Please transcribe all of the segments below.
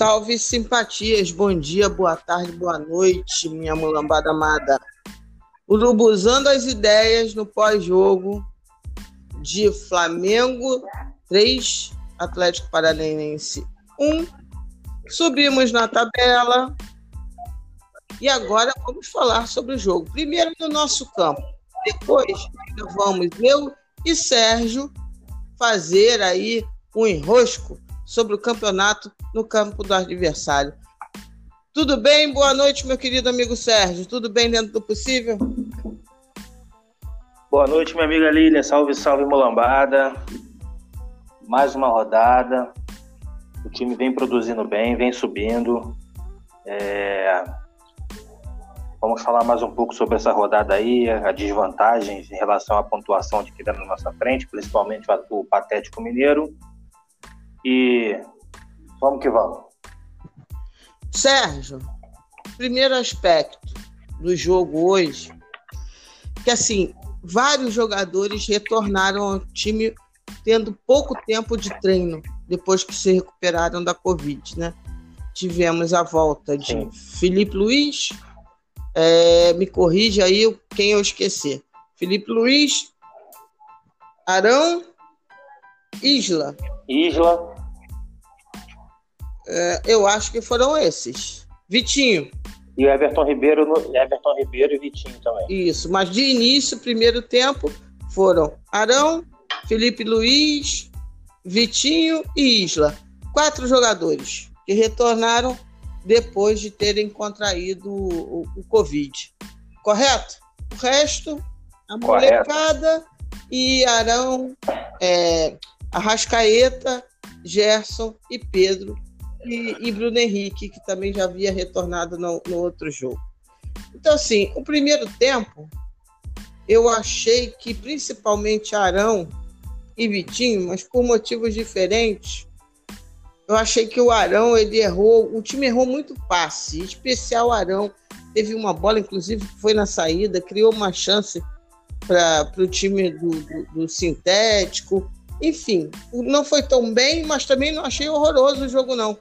Salve simpatias, bom dia, boa tarde, boa noite, minha mulambada amada. Urubuzando as ideias no pós-jogo de Flamengo 3, Atlético Paranaense 1. Subimos na tabela e agora vamos falar sobre o jogo. Primeiro no nosso campo, depois vamos eu e Sérgio fazer aí um enrosco sobre o campeonato no campo do adversário. Tudo bem? Boa noite, meu querido amigo Sérgio. Tudo bem dentro do possível? Boa noite, minha amiga Lília. Salve, salve, mulambada. Mais uma rodada. O time vem produzindo bem, vem subindo. É... Vamos falar mais um pouco sobre essa rodada aí, as desvantagens em relação à pontuação de quem está na nossa frente, principalmente o Patético Mineiro. E vamos que vamos. Sérgio, primeiro aspecto do jogo hoje, que assim, vários jogadores retornaram ao time tendo pouco tempo de treino depois que se recuperaram da Covid, né? Tivemos a volta de Sim. Felipe Luiz, é, me corrija aí quem eu esquecer. Felipe Luiz, Arão, Isla. Isla. É, eu acho que foram esses. Vitinho. E o Everton Ribeiro, no, Everton Ribeiro e Vitinho também. Isso, mas de início, primeiro tempo, foram Arão, Felipe Luiz, Vitinho e Isla. Quatro jogadores que retornaram depois de terem contraído o, o, o Covid. Correto? O resto, a molecada e Arão, é, Arrascaeta, Gerson e Pedro e, e, Bruno Henrique, que também já havia retornado no, no outro jogo. Então, assim, o primeiro tempo, eu achei que principalmente Arão e Vitinho, mas por motivos diferentes, eu achei que o Arão ele errou, o time errou muito passe, em especial o Arão. Teve uma bola, inclusive, que foi na saída, criou uma chance para o time do, do, do, sintético. Enfim, não foi tão bem, mas também não achei horroroso o jogo, não.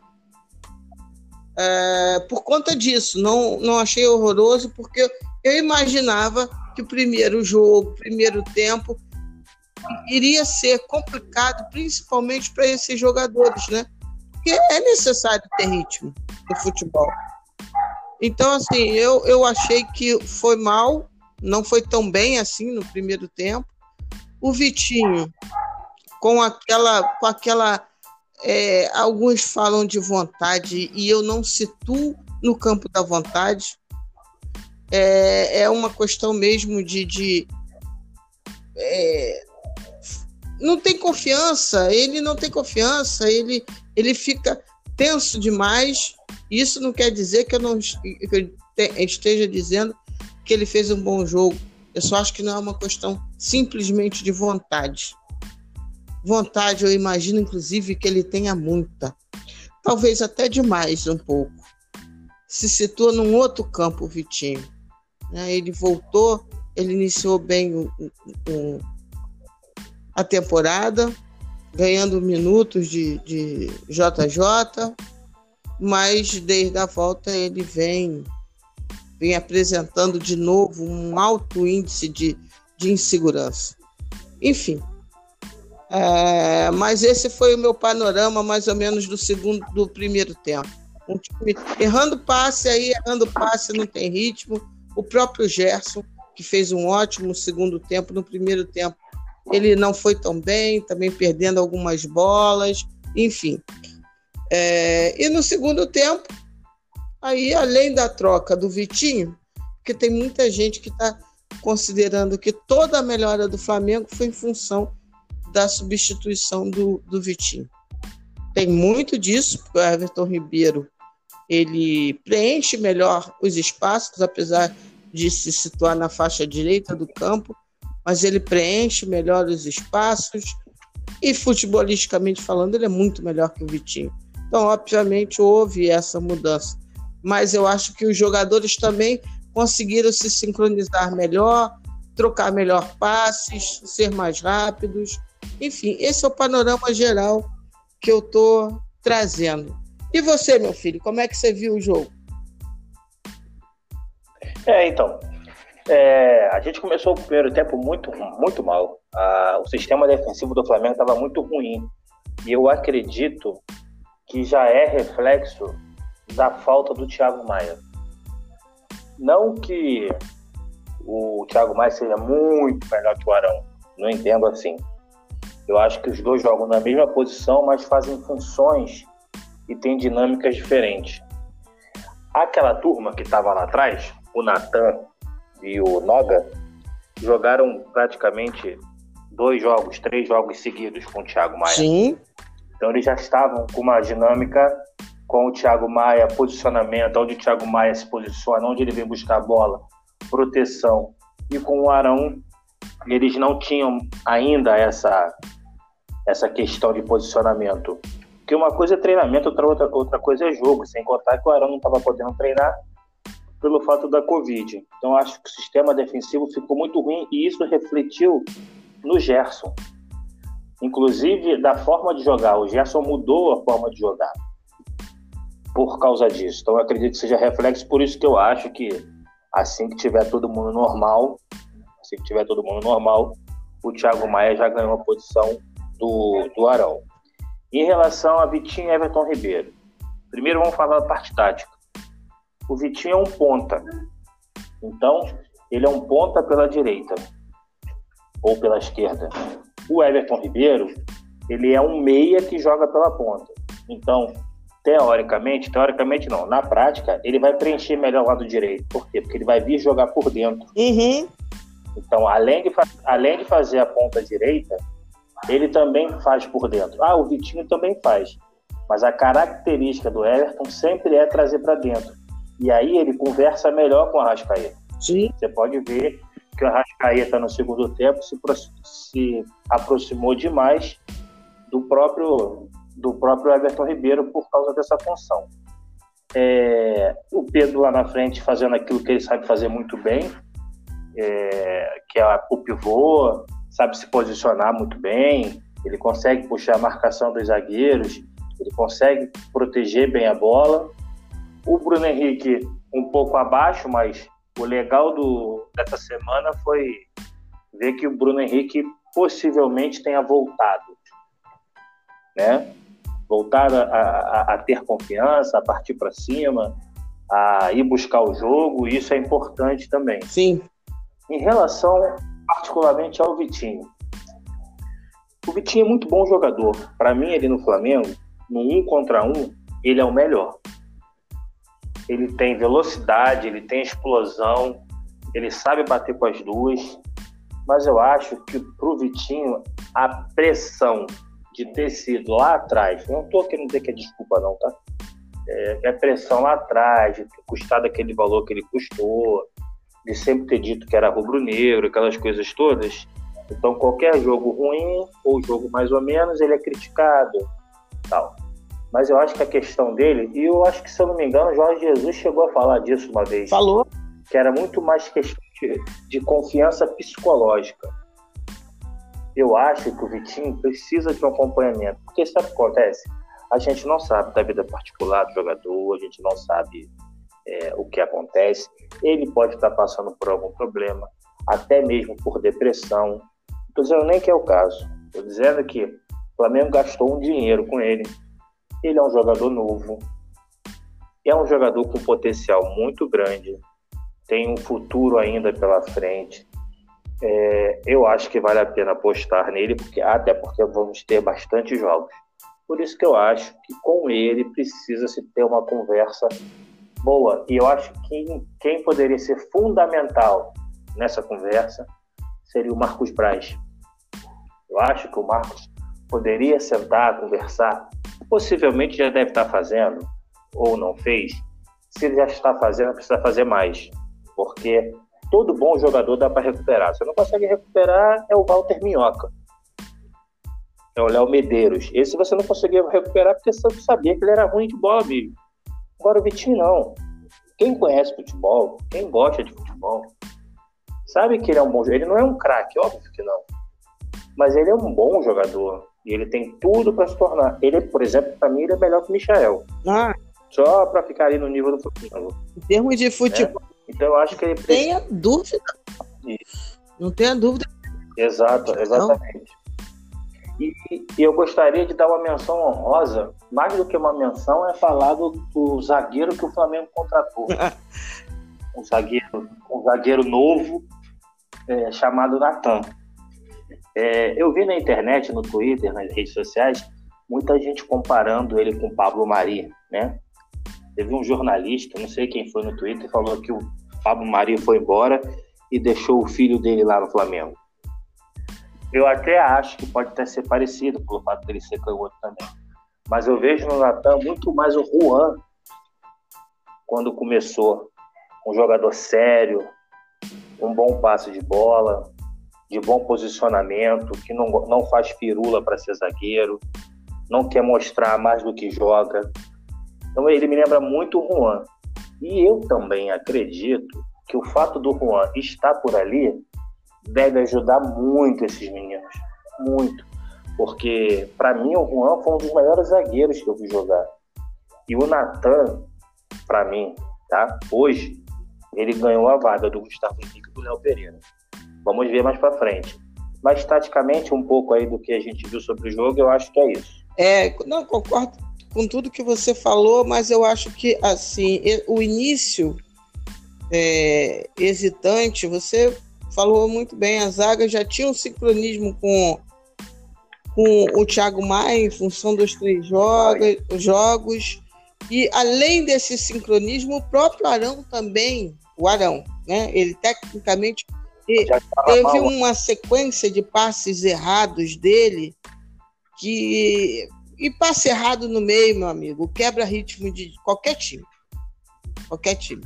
É, por conta disso, não, não achei horroroso, porque eu imaginava que o primeiro jogo, o primeiro tempo, iria ser complicado, principalmente para esses jogadores, né? porque é necessário ter ritmo no futebol. Então, assim, eu, eu achei que foi mal, não foi tão bem assim no primeiro tempo. O Vitinho, com aquela. Com aquela é, alguns falam de vontade e eu não situo no campo da vontade. É, é uma questão mesmo de. de é, não tem confiança, ele não tem confiança, ele ele fica tenso demais. Isso não quer dizer que eu não que eu esteja dizendo que ele fez um bom jogo. Eu só acho que não é uma questão simplesmente de vontade. Vontade, eu imagino, inclusive, que ele tenha muita. Talvez até demais um pouco. Se situa num outro campo, Vitinho. Né? Ele voltou, ele iniciou bem o, o, a temporada, ganhando minutos de, de JJ, mas desde a volta ele vem, vem apresentando de novo um alto índice de, de insegurança. Enfim, é, mas esse foi o meu panorama mais ou menos do segundo, do primeiro tempo. Um time errando passe aí, errando passe, não tem ritmo. O próprio Gerson, que fez um ótimo segundo tempo, no primeiro tempo ele não foi tão bem, também perdendo algumas bolas, enfim. É, e no segundo tempo, aí além da troca do Vitinho, porque tem muita gente que está considerando que toda a melhora do Flamengo foi em função da substituição do, do Vitinho. Tem muito disso, porque o Everton Ribeiro ele preenche melhor os espaços, apesar de se situar na faixa direita do campo, mas ele preenche melhor os espaços e futebolisticamente falando, ele é muito melhor que o Vitinho. Então, obviamente, houve essa mudança. Mas eu acho que os jogadores também conseguiram se sincronizar melhor, trocar melhor passes, ser mais rápidos. Enfim, esse é o panorama geral que eu estou trazendo. E você, meu filho, como é que você viu o jogo? É, então, é, a gente começou o primeiro tempo muito, muito mal. o sistema defensivo do Flamengo estava muito ruim. E eu acredito que já é reflexo da falta do Thiago Maia. Não que o Thiago Maia seja muito melhor que o Arão, não entendo assim. Eu acho que os dois jogam na mesma posição, mas fazem funções e têm dinâmicas diferentes. Aquela turma que estava lá atrás, o Natan e o Noga, jogaram praticamente dois jogos, três jogos seguidos com o Thiago Maia. Sim. Então eles já estavam com uma dinâmica com o Thiago Maia, posicionamento, onde o Thiago Maia se posiciona, onde ele vem buscar a bola, proteção. E com o Arão, eles não tinham ainda essa, essa questão de posicionamento. Porque uma coisa é treinamento, outra, outra, outra coisa é jogo, sem contar que o Arão não estava podendo treinar pelo fato da Covid. Então acho que o sistema defensivo ficou muito ruim e isso refletiu no Gerson. Inclusive da forma de jogar. O Gerson mudou a forma de jogar por causa disso. Então eu acredito que seja reflexo, por isso que eu acho que assim que tiver todo mundo normal, assim que tiver todo mundo normal, o Thiago Maia já ganhou a posição do, do Arão. Em relação a Vitinho e Everton Ribeiro, primeiro vamos falar da parte tática. O Vitinho é um ponta, então ele é um ponta pela direita ou pela esquerda. O Everton Ribeiro, ele é um meia que joga pela ponta. Então, teoricamente, teoricamente não, na prática, ele vai preencher melhor o lado direito. Por quê? Porque ele vai vir jogar por dentro. Uhum. Então, além de, além de fazer a ponta direita, ele também faz por dentro. Ah, o Vitinho também faz. Mas a característica do Everton sempre é trazer para dentro. E aí ele conversa melhor com o Arrascaeta. Sim. Você pode ver que o Arrascaeta no segundo tempo se, se aproximou demais do próprio do próprio Everton Ribeiro por causa dessa função. É, o Pedro lá na frente fazendo aquilo que ele sabe fazer muito bem, é, que é o pivô, sabe se posicionar muito bem, ele consegue puxar a marcação dos zagueiros, ele consegue proteger bem a bola. O Bruno Henrique um pouco abaixo, mas o legal do, dessa semana foi ver que o Bruno Henrique possivelmente tenha voltado, né? voltar a, a, a ter confiança, a partir para cima, a ir buscar o jogo, isso é importante também. Sim. Em relação particularmente ao Vitinho, o Vitinho é muito bom jogador. Para mim, ele no Flamengo, no um contra um, ele é o melhor. Ele tem velocidade, ele tem explosão, ele sabe bater com as duas. Mas eu acho que pro Vitinho, a pressão de ter sido lá atrás, não estou querendo dizer que é desculpa não, tá? É, é pressão lá atrás, de ter custado aquele valor que ele custou, de sempre ter dito que era rubro-negro, aquelas coisas todas. Então qualquer jogo ruim ou jogo mais ou menos, ele é criticado, tal. Mas eu acho que a questão dele, e eu acho que se eu não me engano, Jorge Jesus chegou a falar disso uma vez. Falou. Que era muito mais questão de, de confiança psicológica eu acho que o Vitinho precisa de um acompanhamento. Porque sabe o que acontece? A gente não sabe da vida particular do jogador, a gente não sabe é, o que acontece. Ele pode estar passando por algum problema, até mesmo por depressão. Não estou dizendo nem que é o caso. Estou dizendo que o Flamengo gastou um dinheiro com ele. Ele é um jogador novo. É um jogador com potencial muito grande. Tem um futuro ainda pela frente é, eu acho que vale a pena apostar nele, porque, até porque vamos ter bastante jogos. Por isso que eu acho que com ele precisa se ter uma conversa boa. E eu acho que quem poderia ser fundamental nessa conversa seria o Marcos Braz. Eu acho que o Marcos poderia sentar, conversar. Possivelmente já deve estar fazendo, ou não fez. Se ele já está fazendo, precisa fazer mais. Porque todo bom jogador dá para recuperar. Você não consegue recuperar é o Walter Minhoca. É o Léo Medeiros. Esse você não conseguia recuperar porque você sabia que ele era ruim de bola mesmo. Agora o Vitinho não. Quem conhece futebol, quem gosta de futebol, sabe que ele é um bom jogador. Ele não é um craque, óbvio que não. Mas ele é um bom jogador. E ele tem tudo para se tornar. Ele, por exemplo, para mim, ele é melhor que o Michael. Ah. Só para ficar ali no nível do Flamengo. Em termos de futebol. É? Então eu acho que ele. Não tenha dúvida. Isso. Não tenha dúvida. Exato, exatamente. E, e, eu gostaria de dar uma menção honrosa, mais do que uma menção, é falar do, do zagueiro que o Flamengo contratou. um zagueiro, um zagueiro novo é, chamado Natan. É, eu vi na internet, no Twitter, nas redes sociais, muita gente comparando ele com o Pablo Mari, né? Teve um jornalista, não sei quem foi no Twitter, falou que o Pablo Mari foi embora e deixou o filho dele lá no Flamengo. Eu até acho que pode até ser parecido, pelo fato dele ser canhoto também. Mas eu vejo no Natan muito mais o Juan quando começou. Um jogador sério, um bom passe de bola, de bom posicionamento, que não, não faz firula para ser zagueiro, não quer mostrar mais do que joga. Então ele me lembra muito o Juan. E eu também acredito que o fato do Juan estar por ali deve ajudar muito esses meninos. Muito. Porque, para mim, o Juan foi um dos melhores zagueiros que eu vi jogar. E o Natan, para mim, tá? Hoje, ele ganhou a vaga do Gustavo Henrique e do Léo Pereira. Vamos ver mais para frente. Mas, taticamente, um pouco aí do que a gente viu sobre o jogo, eu acho que é isso. É, não, concordo com tudo que você falou, mas eu acho que, assim, o início é, hesitante, você falou muito bem, a zaga já tinha um sincronismo com, com o Thiago Maia em função dos três joga, jogos. E além desse sincronismo, o próprio Arão também, o Arão, né? Ele tecnicamente teve uma sequência de passes errados dele que e passe errado no meio, meu amigo, quebra ritmo de qualquer time. Qualquer time.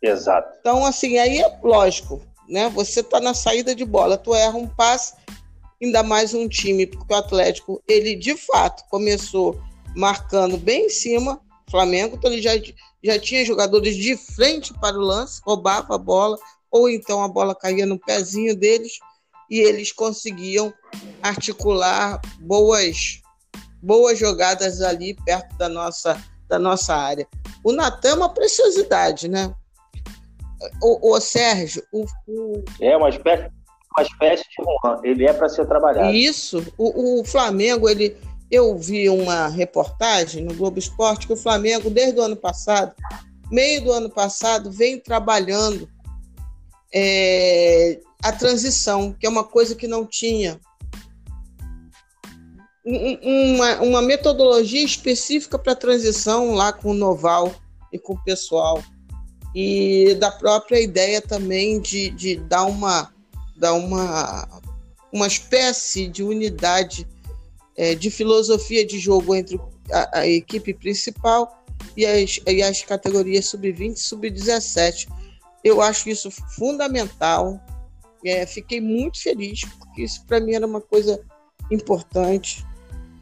Exato. Então, assim, aí é lógico, né? Você tá na saída de bola, tu erra um passe, ainda mais um time, porque o Atlético, ele de fato começou marcando bem em cima, Flamengo, então ele já, já tinha jogadores de frente para o lance, roubava a bola, ou então a bola caía no pezinho deles e eles conseguiam articular boas boas jogadas ali perto da nossa da nossa área. O Natan é uma preciosidade, né? O, o Sérgio, o, o, É uma espécie, uma espécie de Juan. Ele é para ser trabalhado. Isso. O, o Flamengo, ele. Eu vi uma reportagem no Globo Esporte que o Flamengo, desde o ano passado, meio do ano passado, vem trabalhando é, a transição, que é uma coisa que não tinha. Uma, uma metodologia específica para transição lá com o Noval e com o pessoal e da própria ideia também de, de dar uma dar uma uma espécie de unidade é, de filosofia de jogo entre a, a equipe principal e as, e as categorias sub-20 e sub-17. Eu acho isso fundamental. É, fiquei muito feliz, porque isso para mim era uma coisa importante.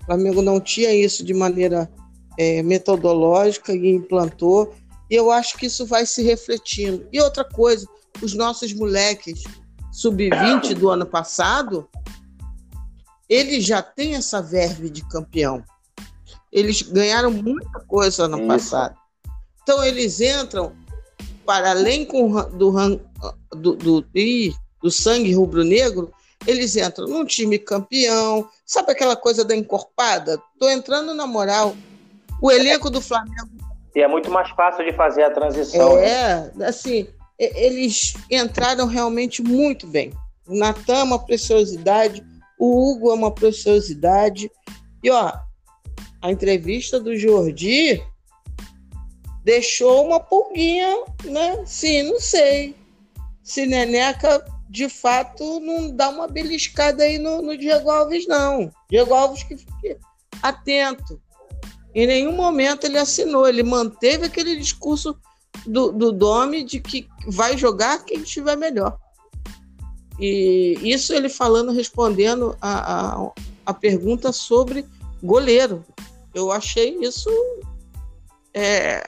O Flamengo não tinha isso de maneira é, metodológica e implantou. E eu acho que isso vai se refletindo. E outra coisa, os nossos moleques sub-20 do ano passado, eles já têm essa verve de campeão. Eles ganharam muita coisa ano isso. passado. Então eles entram para além do, do, do, do sangue rubro-negro, eles entram num time campeão. Sabe aquela coisa da encorpada? Tô entrando na moral. O elenco do Flamengo e é muito mais fácil de fazer a transição. Né? É, né? assim, eles entraram realmente muito bem. O Natan é uma preciosidade, o Hugo é uma preciosidade. E ó, a entrevista do Jordi deixou uma pulguinha, né? Sim, não sei. Se Neneca de fato não dá uma beliscada aí no, no Diego Alves, não. Diego Alves que fique atento. Em nenhum momento ele assinou, ele manteve aquele discurso do, do Domi de que vai jogar quem estiver melhor. E isso ele falando, respondendo a, a, a pergunta sobre goleiro. Eu achei isso é,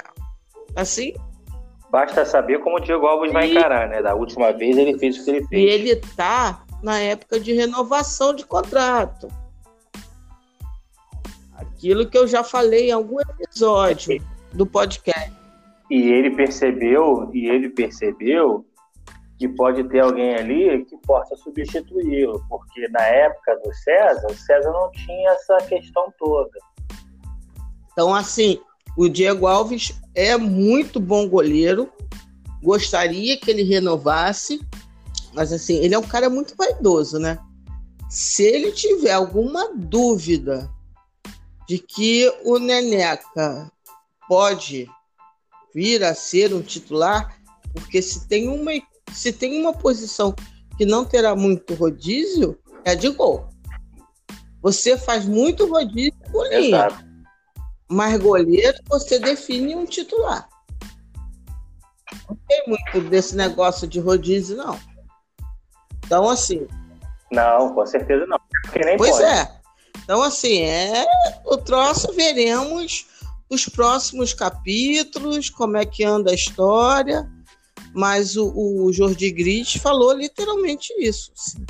assim. Basta saber como o Diego Alves e, vai encarar, né? Da última vez ele fez o que ele fez. E ele tá na época de renovação de contrato. Aquilo que eu já falei em algum episódio do podcast. E ele percebeu, e ele percebeu que pode ter alguém ali que possa substituí-lo, porque na época do César, o César não tinha essa questão toda. Então, assim, o Diego Alves é muito bom goleiro, gostaria que ele renovasse, mas assim, ele é um cara muito vaidoso, né? Se ele tiver alguma dúvida de que o Neneca pode vir a ser um titular, porque se tem uma se tem uma posição que não terá muito rodízio, é de gol. Você faz muito rodízio com linha. Mas goleiro você define um titular. Não tem muito desse negócio de rodízio, não. Então, assim. Não, com certeza não. pois pode. é. Então, assim, é o troço, veremos os próximos capítulos, como é que anda a história mas o, o Jordi Gris falou literalmente isso. Assim.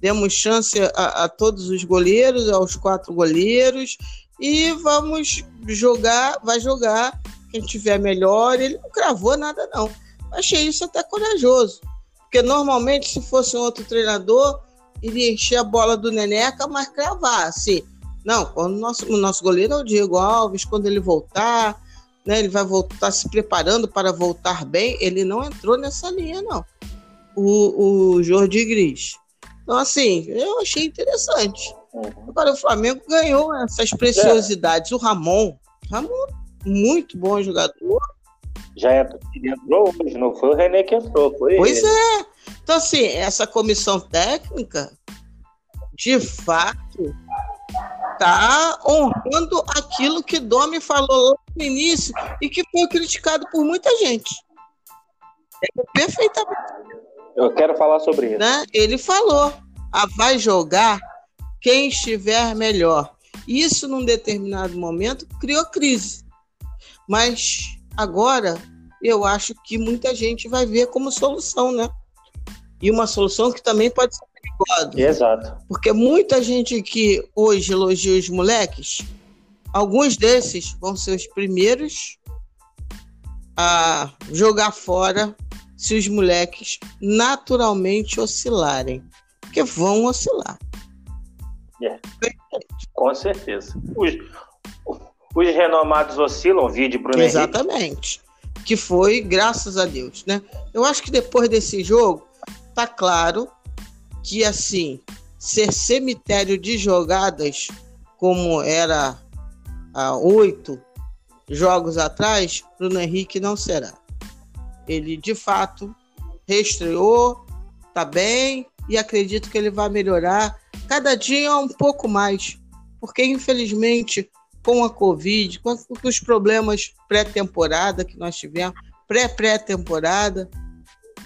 Demos chance a, a, todos os goleiros, aos quatro goleiros, e vamos jogar, vai jogar quem tiver melhor. Ele não cravou nada, não. Achei isso até corajoso. Porque normalmente, se fosse um outro treinador, iria encher a bola do Neneca, mas cravar, assim. Não, quando o nosso, o nosso goleiro é o Diego Alves, quando ele voltar, né, ele vai voltar se preparando para voltar bem, ele não entrou nessa linha, não. O, o Jordi Gris. Então, assim, eu achei interessante. Uhum. Agora, o Flamengo ganhou essas preciosidades. O Ramon, Ramon, muito bom jogador. Já é, entrou hoje, não foi o René que entrou, foi Pois ele. é. Então, assim, essa comissão técnica, de fato, está honrando aquilo que Domi falou no início e que foi criticado por muita gente. É perfeitamente. Eu quero falar sobre isso. Né? Ele falou: ah, vai jogar quem estiver melhor. Isso, num determinado momento, criou crise. Mas agora eu acho que muita gente vai ver como solução, né? E uma solução que também pode ser perigosa. Exato. Porque muita gente que hoje elogia os moleques, alguns desses vão ser os primeiros a jogar fora se os moleques naturalmente oscilarem. Porque vão oscilar. É. Com certeza. Os, os renomados oscilam, vídeo para o Exatamente. Que foi, graças a Deus, né? Eu acho que depois desse jogo, tá claro que assim ser cemitério de jogadas como era há oito jogos atrás, Bruno Henrique não será. Ele de fato reestreou, tá bem e acredito que ele vai melhorar cada dia um pouco mais, porque infelizmente com a Covid, com os problemas pré-temporada que nós tivemos, pré-pré-temporada,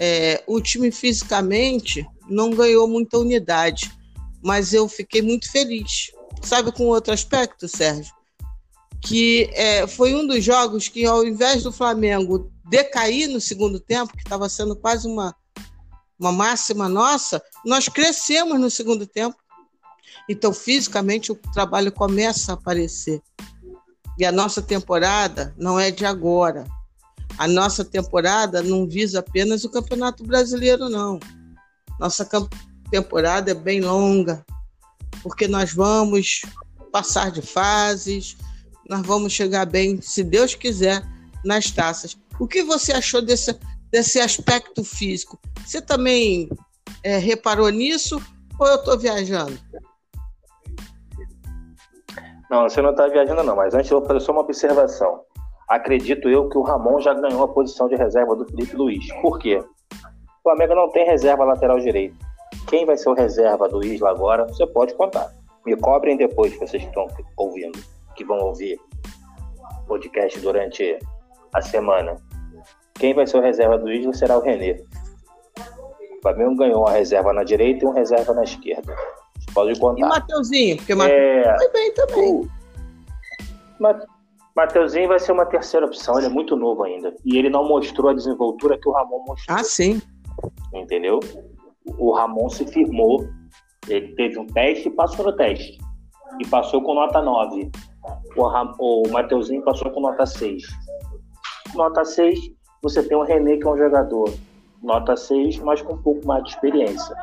é, o time fisicamente não ganhou muita unidade, mas eu fiquei muito feliz. Sabe com outro aspecto, Sérgio? Que é, foi um dos jogos que, ao invés do Flamengo decair no segundo tempo, que estava sendo quase uma, uma máxima nossa, nós crescemos no segundo tempo. Então, fisicamente, o trabalho começa a aparecer. E a nossa temporada não é de agora. A nossa temporada não visa apenas o Campeonato Brasileiro, não. Nossa temporada é bem longa, porque nós vamos passar de fases, nós vamos chegar bem, se Deus quiser, nas taças. O que você achou desse, desse aspecto físico? Você também é, reparou nisso ou eu estou viajando? Não, você não está viajando, não, mas antes eu vou fazer só uma observação acredito eu que o Ramon já ganhou a posição de reserva do Felipe Luiz. Por quê? O Flamengo não tem reserva lateral direito. Quem vai ser o reserva do Isla agora, você pode contar. Me cobrem depois, vocês que estão ouvindo, que vão ouvir o podcast durante a semana. Quem vai ser o reserva do Isla será o Renê. O Flamengo ganhou uma reserva na direita e uma reserva na esquerda. Você pode contar. E Mateuzinho? Porque Mateuzinho é... foi bem também. O... Mateuzinho vai ser uma terceira opção, ele é muito novo ainda. E ele não mostrou a desenvoltura que o Ramon mostrou. Ah, sim. Entendeu? O Ramon se firmou, ele teve um teste e passou no teste. E passou com nota 9. o, o Mateuzinho passou com nota 6. Nota 6, você tem o René, que é um jogador nota 6, mas com um pouco mais de experiência.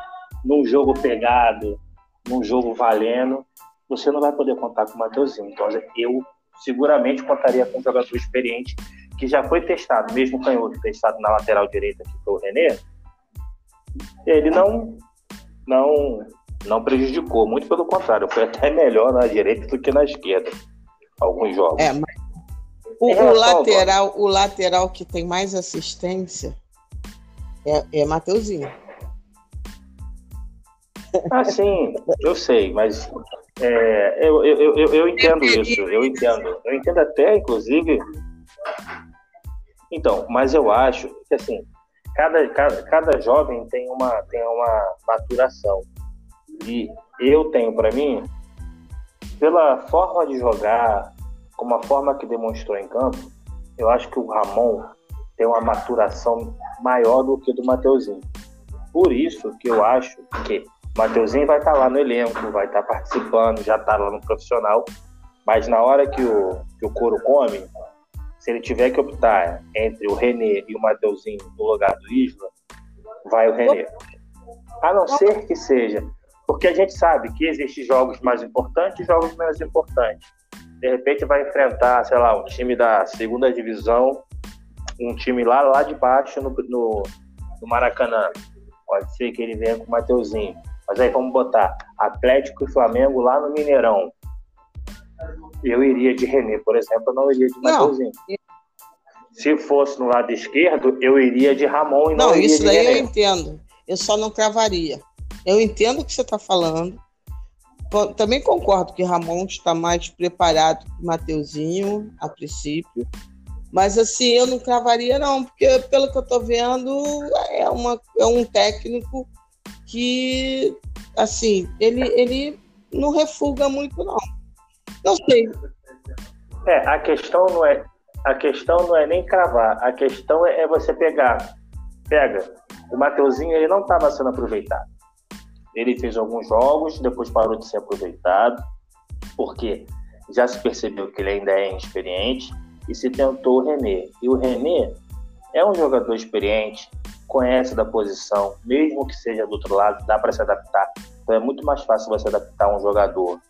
Num jogo pegado, num jogo valendo, você não vai poder contar com o Mateuzinho. Então, eu seguramente contaria com um jogador experiente que já foi testado, mesmo canhoto testado na lateral direita, que foi o René. Ele não, não, não prejudicou, muito pelo contrário, foi até melhor na direita do que na esquerda. Alguns jogos. É, mas o, o lateral, o lateral que tem mais assistência é, é Mateuzinho. Ah, sim, eu sei, mas é, eu, eu, eu, eu entendo isso, eu entendo. Eu entendo até, inclusive. Então, mas eu acho que assim, cada, cada, cada jovem tem uma, tem uma maturação. E eu tenho para mim, pela forma de jogar, como a forma que demonstrou em campo, eu acho que o Ramon tem uma maturação maior do que do Mateuzinho. Por isso que eu acho que Mateuzinho vai estar tá lá no elenco, vai estar tá participando, já está lá no profissional, mas na hora que o, que o couro come, se ele tiver que optar entre o René e o Mateuzinho no lugar do Isla, vai o René. A não ser que seja, porque a gente sabe que existem jogos mais importantes e jogos menos importantes. De repente vai enfrentar, sei lá, um time da segunda divisão, um time lá, lá de baixo no, no, no Maracanã. Pode ser que ele venha com o Mateuzinho. Mas aí vamos botar Atlético e Flamengo lá no Mineirão. Eu iria de René, por exemplo, eu não iria de Mateuzinho. Se fosse no lado esquerdo, eu iria de Ramon e não, não isso daí René. eu entendo. Eu só não cravaria. Eu entendo o que você está falando. Também concordo que Ramon está mais preparado que Mateuzinho, a princípio. Mas assim, eu não cravaria, não, porque pelo que eu estou vendo, é, uma, é um técnico que, assim, ele, ele não refuga muito, não. Não sei. É, a questão não é, a questão não é nem cravar, a questão é, é você pegar. Pega, o Mateuzinho ele não estava sendo aproveitado. Ele fez alguns jogos, depois parou de ser aproveitado, porque já se percebeu que ele ainda é inexperiente e se tentou o René. E o René é um jogador experiente, conhece da posição, mesmo que seja do outro lado, dá para se adaptar. Então é muito mais fácil você adaptar um jogador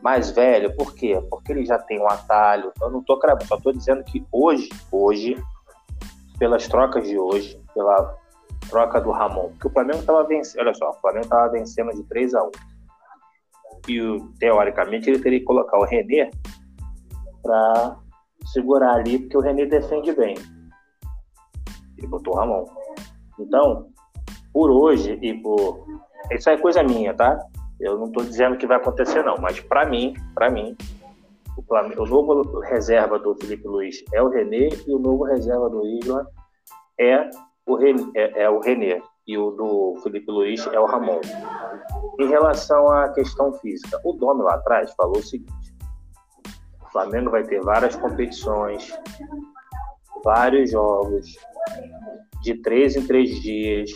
mais velho, por quê? Porque ele já tem um atalho. Eu não estou cravando, só estou dizendo que hoje, hoje, pelas trocas de hoje, pela troca do Ramon, porque o Flamengo estava vencendo, olha só, o Flamengo estava vencendo de 3 a 1 E teoricamente ele teria que colocar o René para segurar ali, porque o René defende bem. Ele botou o Ramon. Então, por hoje e por. Isso é coisa minha, tá? Eu não estou dizendo que vai acontecer, não, mas para mim, para mim, o, o, novo reserva do Felipe Luiz é o René e o novo reserva do Isla é o, René, é, é o René e o do Felipe Luiz é o Ramon. Em relação à questão física, o Domi lá atrás falou o seguinte: o Flamengo vai ter várias competições, vários jogos, de três em três dias.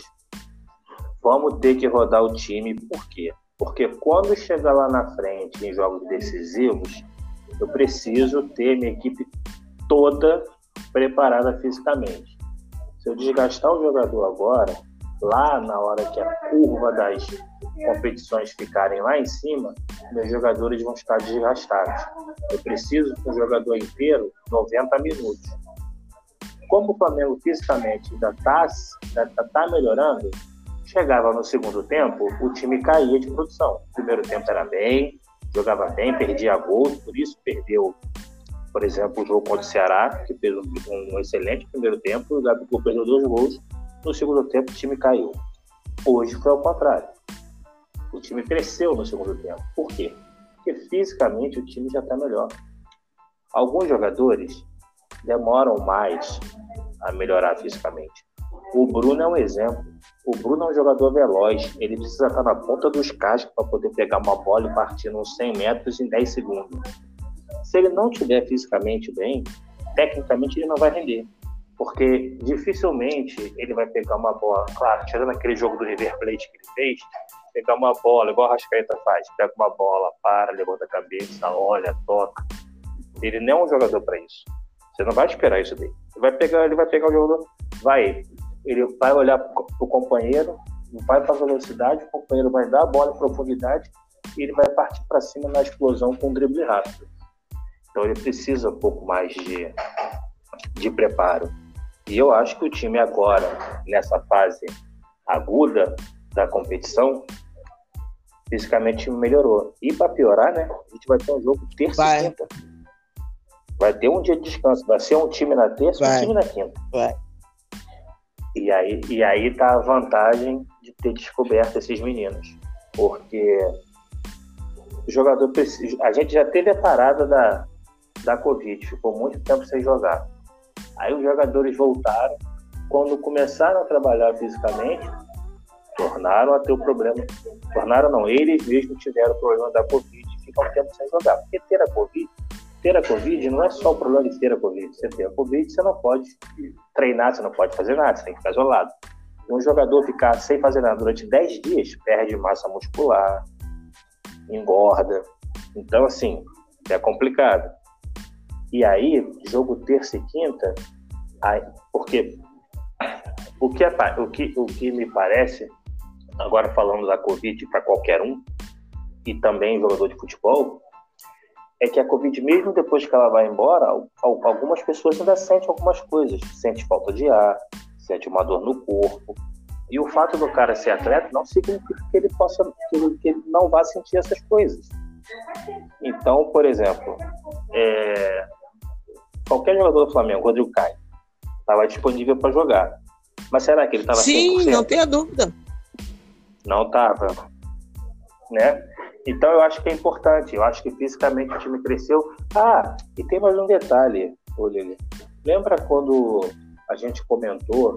Vamos ter que rodar o time, por quê? Porque quando chegar lá na frente em jogos decisivos, eu preciso ter minha equipe toda preparada fisicamente. Se eu desgastar o jogador agora, lá na hora que a curva das competições ficarem lá em cima, meus jogadores vão estar desgastados. Eu preciso que um jogador inteiro 90 minutos como o Flamengo fisicamente ainda está tá, tá melhorando, chegava no segundo tempo, o time caía de produção. O primeiro tempo era bem, jogava bem, perdia gols, por isso perdeu, por exemplo, o jogo contra o Ceará, que fez um, um excelente primeiro tempo, o Gabigol perdeu dois gols, no segundo tempo o time caiu. Hoje foi ao contrário. O time cresceu no segundo tempo. Por quê? Porque fisicamente o time já está melhor. Alguns jogadores demoram mais a melhorar fisicamente. O Bruno é um exemplo. O Bruno é um jogador veloz. Ele precisa estar na ponta dos cascos para poder pegar uma bola e partir uns 100 metros em 10 segundos. Se ele não estiver fisicamente bem, tecnicamente ele não vai render. Porque dificilmente ele vai pegar uma bola. Claro, tirando aquele jogo do River Plate que ele fez, pegar uma bola, igual a Rascaeta faz. Pega uma bola, para, levanta a cabeça, olha, toca Ele não é um jogador para isso. Você não vai esperar isso dele. Ele vai pegar, ele vai pegar o jogador, vai, ele vai olhar para o companheiro, vai para velocidade, o companheiro vai dar a bola em profundidade e ele vai partir para cima na explosão com um drible rápido. Então ele precisa um pouco mais de, de preparo. E eu acho que o time agora, nessa fase aguda da competição, fisicamente melhorou. E para piorar, né? A gente vai ter um jogo terça e quinta. Vai ter um dia de descanso. Vai ser um time na terça e um time na quinta. Vai. E aí, e aí tá a vantagem de ter descoberto esses meninos. Porque o jogador precisa. A gente já teve a parada da, da Covid, ficou muito tempo sem jogar. Aí os jogadores voltaram. Quando começaram a trabalhar fisicamente, tornaram a ter o problema. Tornaram não, eles mesmos tiveram o problema da Covid e ficam um tempo sem jogar. Porque ter a Covid, ter a Covid não é só o problema de ter a Covid. Você ter a Covid, você não pode treinar, você não pode fazer nada, você tem que ficar isolado. Um jogador ficar sem fazer nada durante 10 dias, perde massa muscular, engorda. Então, assim, é complicado. E aí, jogo terça e quinta, aí, porque o que, é, o, que, o que me parece agora falando da Covid para qualquer um, e também jogador de futebol, é que a Covid, mesmo depois que ela vai embora, algumas pessoas ainda sentem algumas coisas. Sente falta de ar, sente uma dor no corpo. E o fato do cara ser atleta não significa que ele possa, que ele, não vá sentir essas coisas. Então, por exemplo, é, qualquer jogador do Flamengo, Rodrigo Caio, estava disponível para jogar. Mas será que ele estava Sim, não tenha dúvida. Não estava. Né? Então eu acho que é importante. Eu acho que fisicamente o time cresceu. Ah, e tem mais um detalhe, Lili. Lembra quando a gente comentou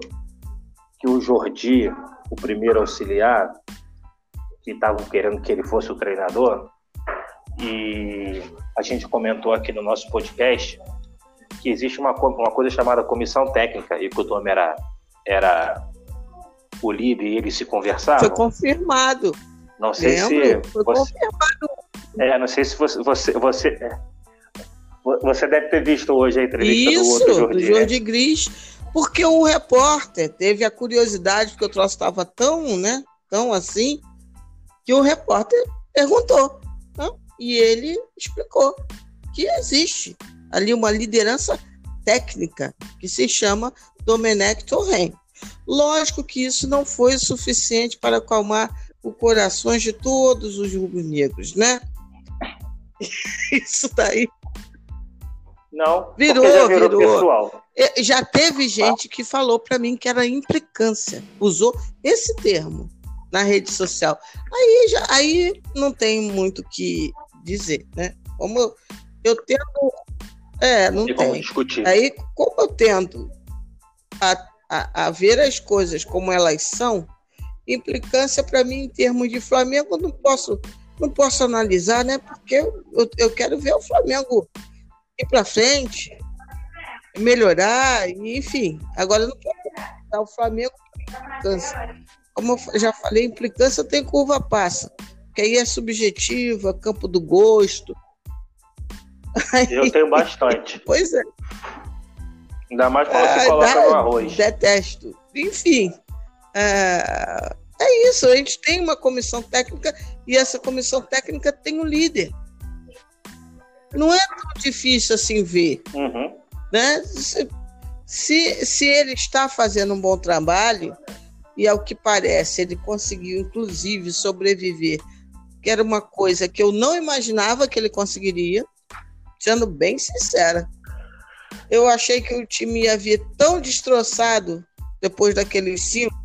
que o Jordi, o primeiro auxiliar, que estavam querendo que ele fosse o treinador, e a gente comentou aqui no nosso podcast que existe uma, uma coisa chamada comissão técnica e que o Tom era, era o Lib e eles se conversaram? Foi confirmado. Não sei Lembro? se. Foi você, confirmado. É, não sei se você. Você, você, é, você deve ter visto hoje a entrevista Isso, do outro Jordi. do Jordi né? Gris, porque o repórter teve a curiosidade, porque o troço estava tão, né, tão assim, que o repórter perguntou. Né? E ele explicou que existe ali uma liderança técnica que se chama Domenech Torren. Lógico que isso não foi suficiente para acalmar os corações de todos os rubro-negros, né? Isso daí. Não, virou, virou, virou. Pessoal. É, já teve gente que falou para mim que era implicância, usou esse termo na rede social. Aí já, aí não tem muito o que dizer, né? Como eu, eu tento, é, não tem. tem. Discutir. Aí como eu tento a, a, a ver as coisas como elas são, implicância para mim em termos de Flamengo não posso não posso analisar, né? Porque eu, eu quero ver o Flamengo ir para frente, melhorar, enfim. Agora eu não quero o Flamengo implicância. Como eu já falei, implicância tem curva passa, que aí é subjetiva, campo do gosto. Eu tenho bastante. pois é. Ainda mais quando ah, você coloca dá, no arroz. Detesto. Enfim, é, é isso. A gente tem uma comissão técnica e essa comissão técnica tem um líder. Não é tão difícil assim ver. Uhum. Né? Se, se, se ele está fazendo um bom trabalho, e ao que parece, ele conseguiu, inclusive, sobreviver, que era uma coisa que eu não imaginava que ele conseguiria, sendo bem sincera. Eu achei que o time ia vir tão destroçado depois daquele cinco.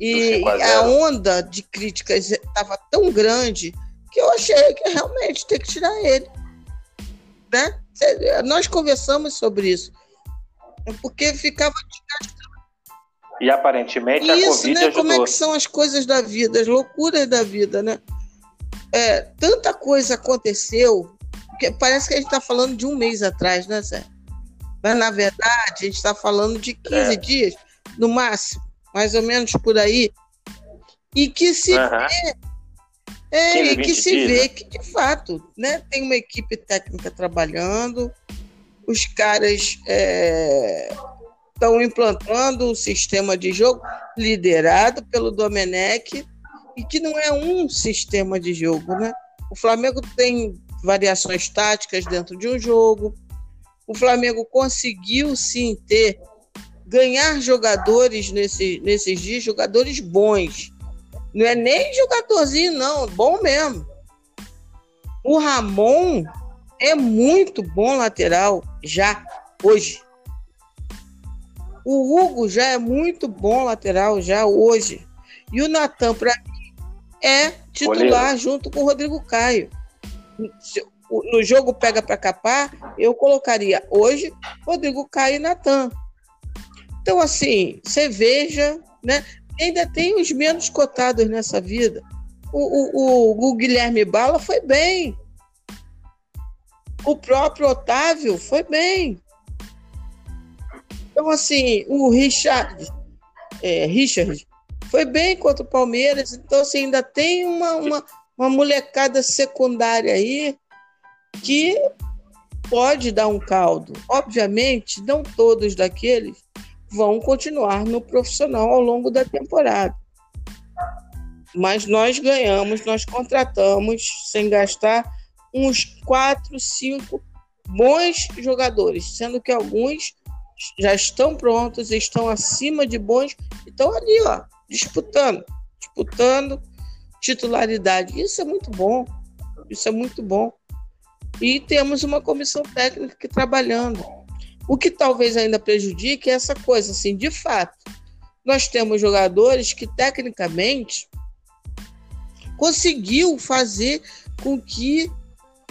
E a onda de críticas estava tão grande que eu achei que realmente tem que tirar ele. Né? Nós conversamos sobre isso. Porque ficava E aparentemente a isso, Covid né? ajudou. Como é que são as coisas da vida, as loucuras da vida, né? É, tanta coisa aconteceu porque parece que a gente está falando de um mês atrás, né, Zé? Mas, na verdade, a gente está falando de 15 é. dias, no máximo, mais ou menos por aí. E que se uhum. vê É, 15, e que se dias, vê né? que, de fato, né, tem uma equipe técnica trabalhando, os caras estão é, implantando um sistema de jogo liderado pelo Domenech, e que não é um sistema de jogo, né? O Flamengo tem variações táticas dentro de um jogo. O Flamengo conseguiu sim ter ganhar jogadores nesse, nesses dias, jogadores bons. Não é nem jogadorzinho, não, bom mesmo. O Ramon é muito bom lateral já hoje. O Hugo já é muito bom lateral já hoje. E o Natan, para mim, é titular junto com o Rodrigo Caio. No jogo pega para capar, eu colocaria hoje Rodrigo Caio e Natan. Então, assim, você veja, né? Ainda tem os menos cotados nessa vida. O, o, o, Guilherme Bala foi bem. O próprio Otávio foi bem. Então, assim, o Richard, é, Richard foi bem contra o Palmeiras. Então, assim, ainda tem uma, uma, uma molecada secundária aí que pode dar um caldo. Obviamente, não todos daqueles vão continuar no profissional ao longo da temporada. Mas nós ganhamos, nós contratamos, sem gastar, uns quatro, cinco bons jogadores, sendo que alguns já estão prontos, estão acima de bons, estão ali, ó, disputando, disputando titularidade. Isso é muito bom, isso é muito bom. E temos uma comissão técnica que trabalhando. O que talvez ainda prejudique é essa coisa, assim, de fato. Nós temos jogadores que, tecnicamente, conseguiu fazer com que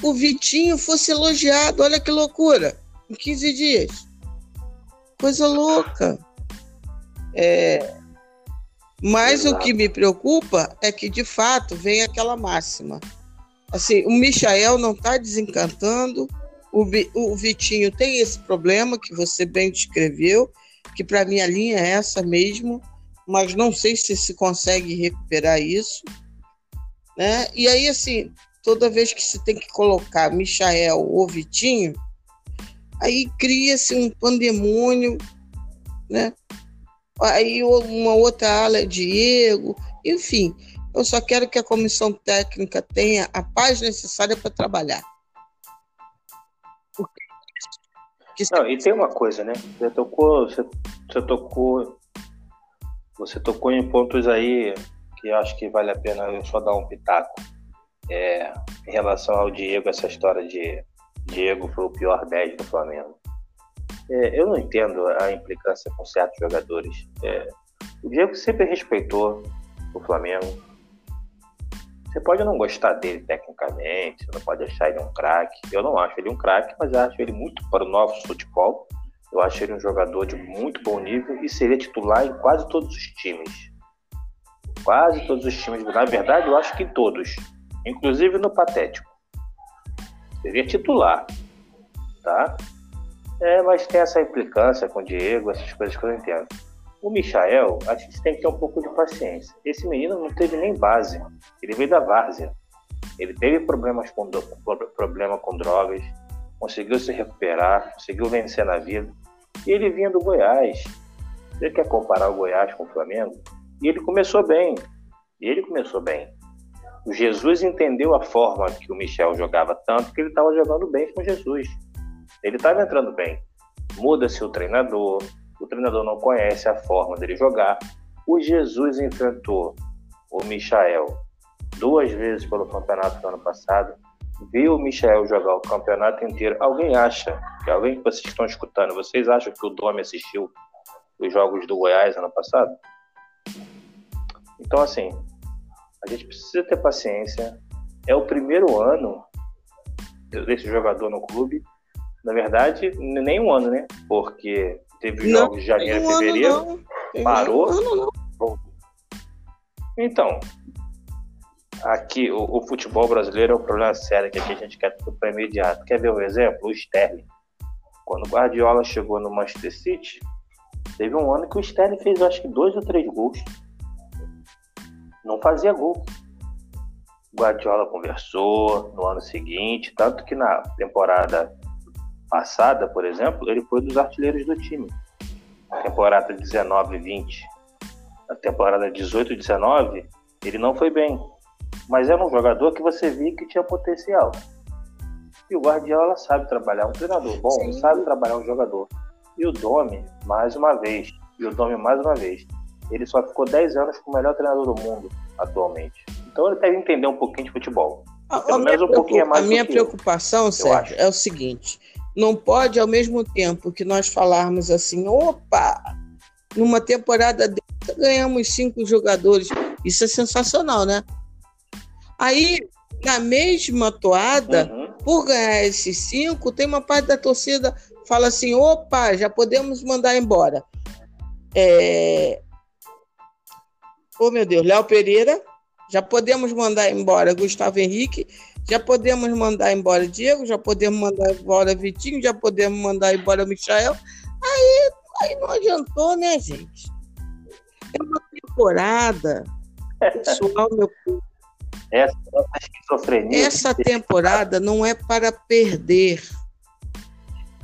o Vitinho fosse elogiado. Olha que loucura! Em 15 dias. Coisa louca. É... Mas Exato. o que me preocupa é que, de fato, vem aquela máxima. Assim, o Michael não está desencantando, o, o Vitinho tem esse problema que você bem descreveu, que para mim a linha é essa mesmo, mas não sei se se consegue recuperar isso. Né? E aí, assim, toda vez que se tem que colocar Michael ou Vitinho, aí cria-se um pandemônio, né? Aí uma outra ala é Diego, enfim. Eu só quero que a comissão técnica tenha a paz necessária para trabalhar. Não, e tem uma coisa, né? Você tocou, você, você tocou, você tocou em pontos aí que acho que vale a pena eu só dar um pitaco. É, em relação ao Diego, essa história de Diego foi o pior 10 do Flamengo. É, eu não entendo a implicância com certos jogadores. É, o Diego sempre respeitou o Flamengo, você pode não gostar dele tecnicamente, você não pode achar ele um craque. Eu não acho ele um craque, mas acho ele muito para o nosso futebol. Eu acho ele um jogador de muito bom nível e seria titular em quase todos os times. Quase todos os times. Na verdade, eu acho que todos. Inclusive no Patético. Seria titular. Tá? É, mas tem essa implicância com o Diego, essas coisas que eu não entendo. O Michael, a gente tem que ter um pouco de paciência. Esse menino não teve nem base. Ele veio da várzea. Ele teve problemas com, problema com drogas, conseguiu se recuperar, conseguiu vencer na vida. E ele vinha do Goiás. Você quer comparar o Goiás com o Flamengo? E ele começou bem. E ele começou bem. O Jesus entendeu a forma que o Michel jogava tanto que ele estava jogando bem com Jesus. Ele estava entrando bem. Muda-se o treinador, o treinador não conhece a forma dele jogar. O Jesus enfrentou o Michael duas vezes pelo campeonato do ano passado. Viu o Michael jogar o campeonato inteiro. Alguém acha, que alguém que vocês estão escutando, vocês acham que o Domi assistiu os jogos do Goiás ano passado? Então, assim, a gente precisa ter paciência. É o primeiro ano desse jogador no clube. Na verdade, nem um ano, né? Porque Teve não, jogos de janeiro e fevereiro. parou. Ano, não. Então, aqui o, o, futebol brasileiro é um problema sério que aqui a gente quer tudo para imediato. Quer ver um exemplo? O Sterling. Quando o Guardiola chegou no Manchester City, teve um ano que o Sterling fez acho que dois ou três gols. Não fazia gol. Guardiola conversou no ano seguinte, tanto que na temporada passada, por exemplo, ele foi dos artilheiros do time. Temporada 19-20. Na temporada 18-19, ele não foi bem. Mas era um jogador que você via que tinha potencial. E o Guardiola sabe trabalhar um treinador bom, Sim. sabe trabalhar um jogador. E o Domi, mais uma vez, e o Domi mais uma vez, ele só ficou 10 anos com o melhor treinador do mundo atualmente. Então ele deve entender um pouquinho de futebol. A, Pelo menos um pouquinho mais A minha preocupação, Sérgio, é o seguinte: não pode, ao mesmo tempo que nós falarmos assim, opa, numa temporada dessa ganhamos cinco jogadores. Isso é sensacional, né? Aí, na mesma toada, uhum. por ganhar esses cinco, tem uma parte da torcida fala assim: opa, já podemos mandar embora. É... Oh, meu Deus, Léo Pereira, já podemos mandar embora Gustavo Henrique, já podemos mandar embora Diego, já podemos mandar embora Vitinho, já podemos mandar embora Michael. Aí, aí não adiantou, né, gente? É uma temporada. Pessoal, meu essa, esquizofrenia. Essa temporada não é para perder.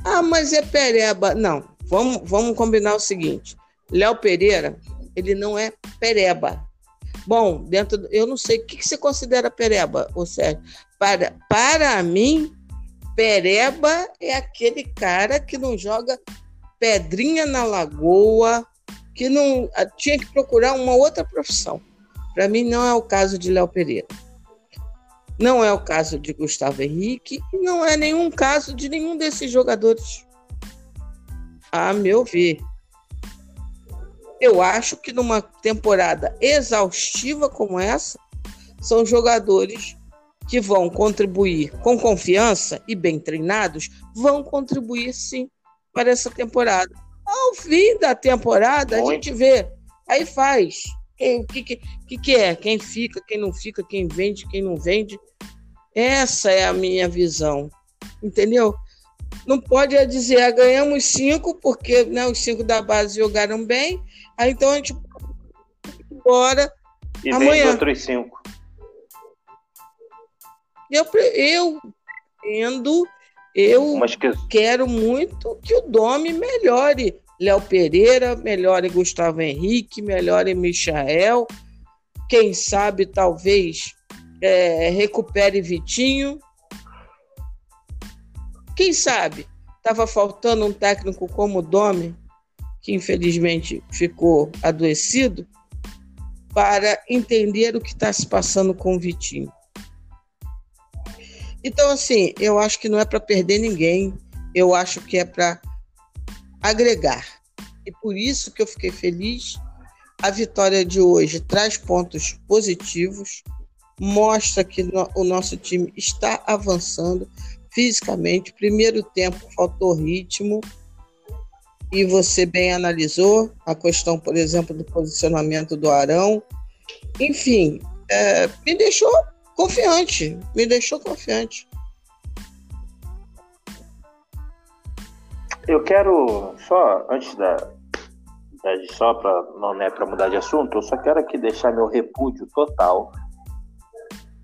Ah, mas é pereba. Não, vamos, vamos combinar o seguinte. Léo Pereira, ele não é pereba. Bom, dentro do, eu não sei o que, que você considera pereba, ou Sérgio. Para, para mim, pereba é aquele cara que não joga pedrinha na lagoa, que não tinha que procurar uma outra profissão. Para mim, não é o caso de Léo Pereira. Não é o caso de Gustavo Henrique e não é nenhum caso de nenhum desses jogadores. A meu ver. Eu acho que numa temporada exaustiva como essa, são jogadores que vão contribuir com confiança e bem treinados, vão contribuir sim para essa temporada. Ao fim da temporada, a gente vê, aí faz o que, que, que é? Quem fica, quem não fica, quem vende, quem não vende. Essa é a minha visão. Entendeu? Não pode dizer, ah, ganhamos cinco, porque né, os cinco da base jogaram bem, aí então a gente embora e amanhã. outros cinco. Eu, eu entendo, eu que... quero muito que o Domi melhore Léo Pereira, melhore Gustavo Henrique, melhore Michael. Quem sabe, talvez, é, recupere Vitinho. Quem sabe? Estava faltando um técnico como o Domi, que infelizmente ficou adoecido, para entender o que está se passando com o Vitinho. Então, assim, eu acho que não é para perder ninguém, eu acho que é para agregar. E por isso que eu fiquei feliz. A vitória de hoje traz pontos positivos, mostra que no, o nosso time está avançando fisicamente. Primeiro tempo faltou ritmo, e você bem analisou a questão, por exemplo, do posicionamento do Arão. Enfim, é, me deixou confiante, me deixou confiante. Eu quero só, antes da. da só para não é para mudar de assunto, eu só quero aqui deixar meu repúdio total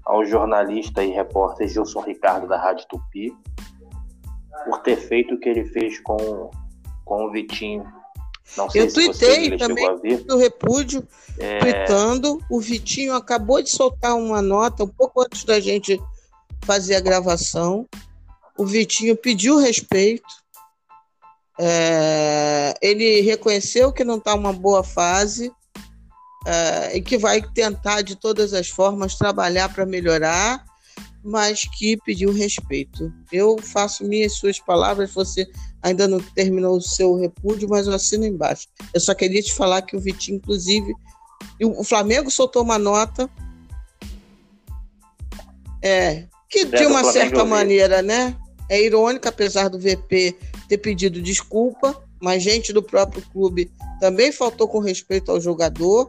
ao jornalista e repórter Gilson Ricardo da Rádio Tupi por ter feito o que ele fez com, com o Vitinho. Não sei eu se tuitei também do repúdio, é... tweetando. O Vitinho acabou de soltar uma nota um pouco antes da gente fazer a gravação. O Vitinho pediu respeito, é, ele reconheceu que não está uma boa fase é, e que vai tentar de todas as formas trabalhar para melhorar, mas que pediu respeito. Eu faço minhas suas palavras, você ainda não terminou o seu repúdio, mas eu assino embaixo. Eu só queria te falar que o Vitinho, inclusive, o Flamengo soltou uma nota é, que de uma certa maneira, né? É irônica, apesar do VP ter pedido desculpa, mas gente do próprio clube também faltou com respeito ao jogador.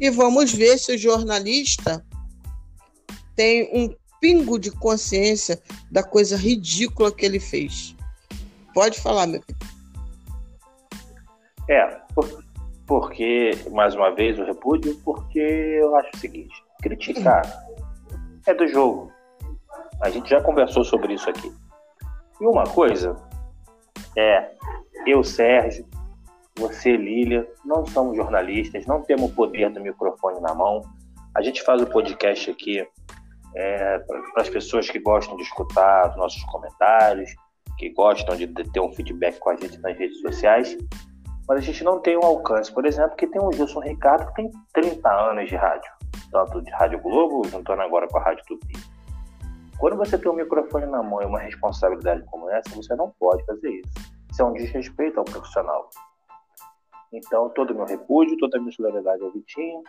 E vamos ver se o jornalista tem um pingo de consciência da coisa ridícula que ele fez. Pode falar, meu filho. É, porque, mais uma vez, o repúdio, porque eu acho o seguinte: criticar é do jogo. A gente já conversou sobre isso aqui. E uma coisa é, eu, Sérgio, você, Lília, não somos jornalistas, não temos o poder do microfone na mão. A gente faz o podcast aqui é, para as pessoas que gostam de escutar os nossos comentários, que gostam de, ter um feedback com a gente nas redes sociais, mas a gente não tem um alcance, por exemplo, que tem o Gilson Ricardo, que tem 30 anos de rádio, tanto de Rádio Globo, juntando agora com a Rádio Tupi. Quando você tem um microfone na mão e uma responsabilidade como essa, você não pode fazer isso. Isso é um desrespeito ao profissional. Então, todo o meu repúdio, toda a minha solidariedade ao Vitinho.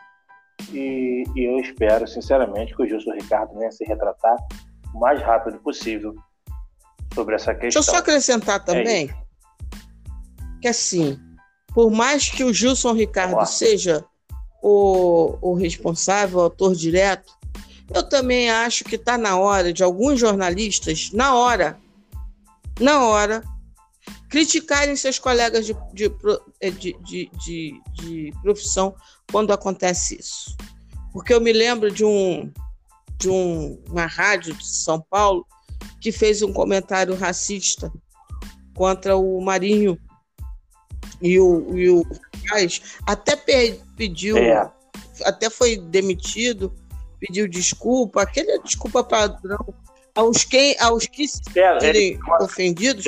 E, e, eu espero, sinceramente, que o Gilson Ricardo venha se retratar o mais rápido possível sobre essa questão. Deixa eu só acrescentar é também é que, assim, por mais que o Gilson Ricardo seja o, o responsável, o autor direto, eu também acho que está na hora de alguns jornalistas, na hora, na hora, criticarem seus colegas de, de, eh, de, de, de profissão quando acontece isso. Porque eu me lembro de, um, de um, uma rádio de São Paulo que fez um comentário racista contra o Marinho e o, e o até pediu, é. até foi demitido pediu desculpa, aquele desculpa padrão aos que, aos que se sentirem ofendidos.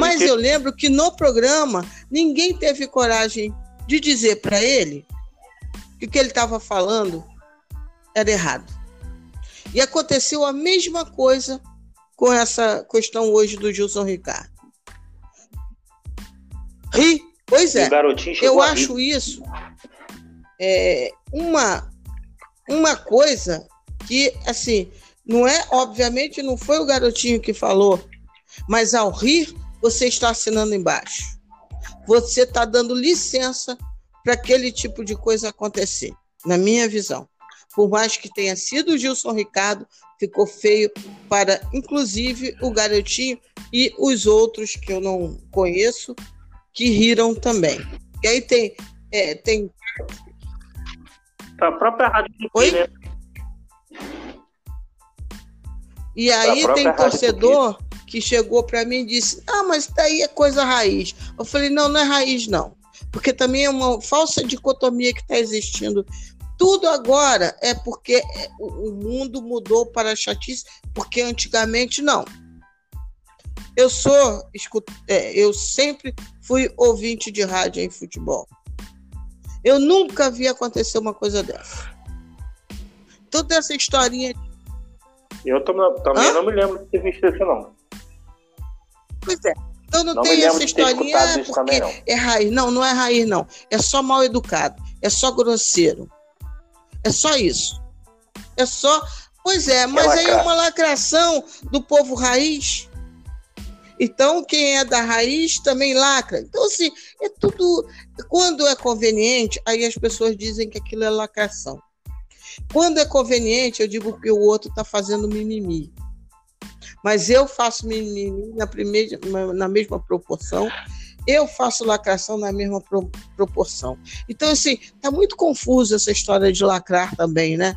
Mas eu lembro que no programa ninguém teve coragem de dizer para ele que o que ele estava falando era errado. E aconteceu a mesma coisa com essa questão hoje do Gilson Ricardo. Ri, pois é. Eu acho isso é, uma uma coisa que, assim, não é, obviamente, não foi o garotinho que falou, mas ao rir, você está assinando embaixo. Você está dando licença para aquele tipo de coisa acontecer, na minha visão. Por mais que tenha sido o Gilson Ricardo, ficou feio para, inclusive, o garotinho e os outros que eu não conheço, que riram também. E aí tem, é, tem a própria Rádio Tupi, né? E aí tem torcedor que chegou para mim e disse: Ah, mas daí é coisa raiz. Eu falei: Não, não é raiz, não. Porque também é uma falsa dicotomia que está existindo. Tudo agora é porque é, o mundo mudou para a chatice, porque antigamente não. Eu sou, é, eu sempre fui ouvinte de rádio em futebol. Eu nunca vi acontecer uma coisa dessa. Toda essa historinha. Eu também Hã? não me lembro de ter visto isso, não. Pois é. Então não, não tem essa historinha ah, porque também, não. é raiz. Não, não é raiz, não. É só mal educado. É só grosseiro. É só isso. É só. Pois é, mas é aí é uma lacração do povo raiz. Então, quem é da raiz também lacra. Então, assim, é tudo. Quando é conveniente, aí as pessoas dizem que aquilo é lacração. Quando é conveniente, eu digo que o outro está fazendo mimimi. Mas eu faço mimimi na, primeira, na mesma proporção. Eu faço lacração na mesma pro, proporção. Então, assim, está muito confuso essa história de lacrar também, né?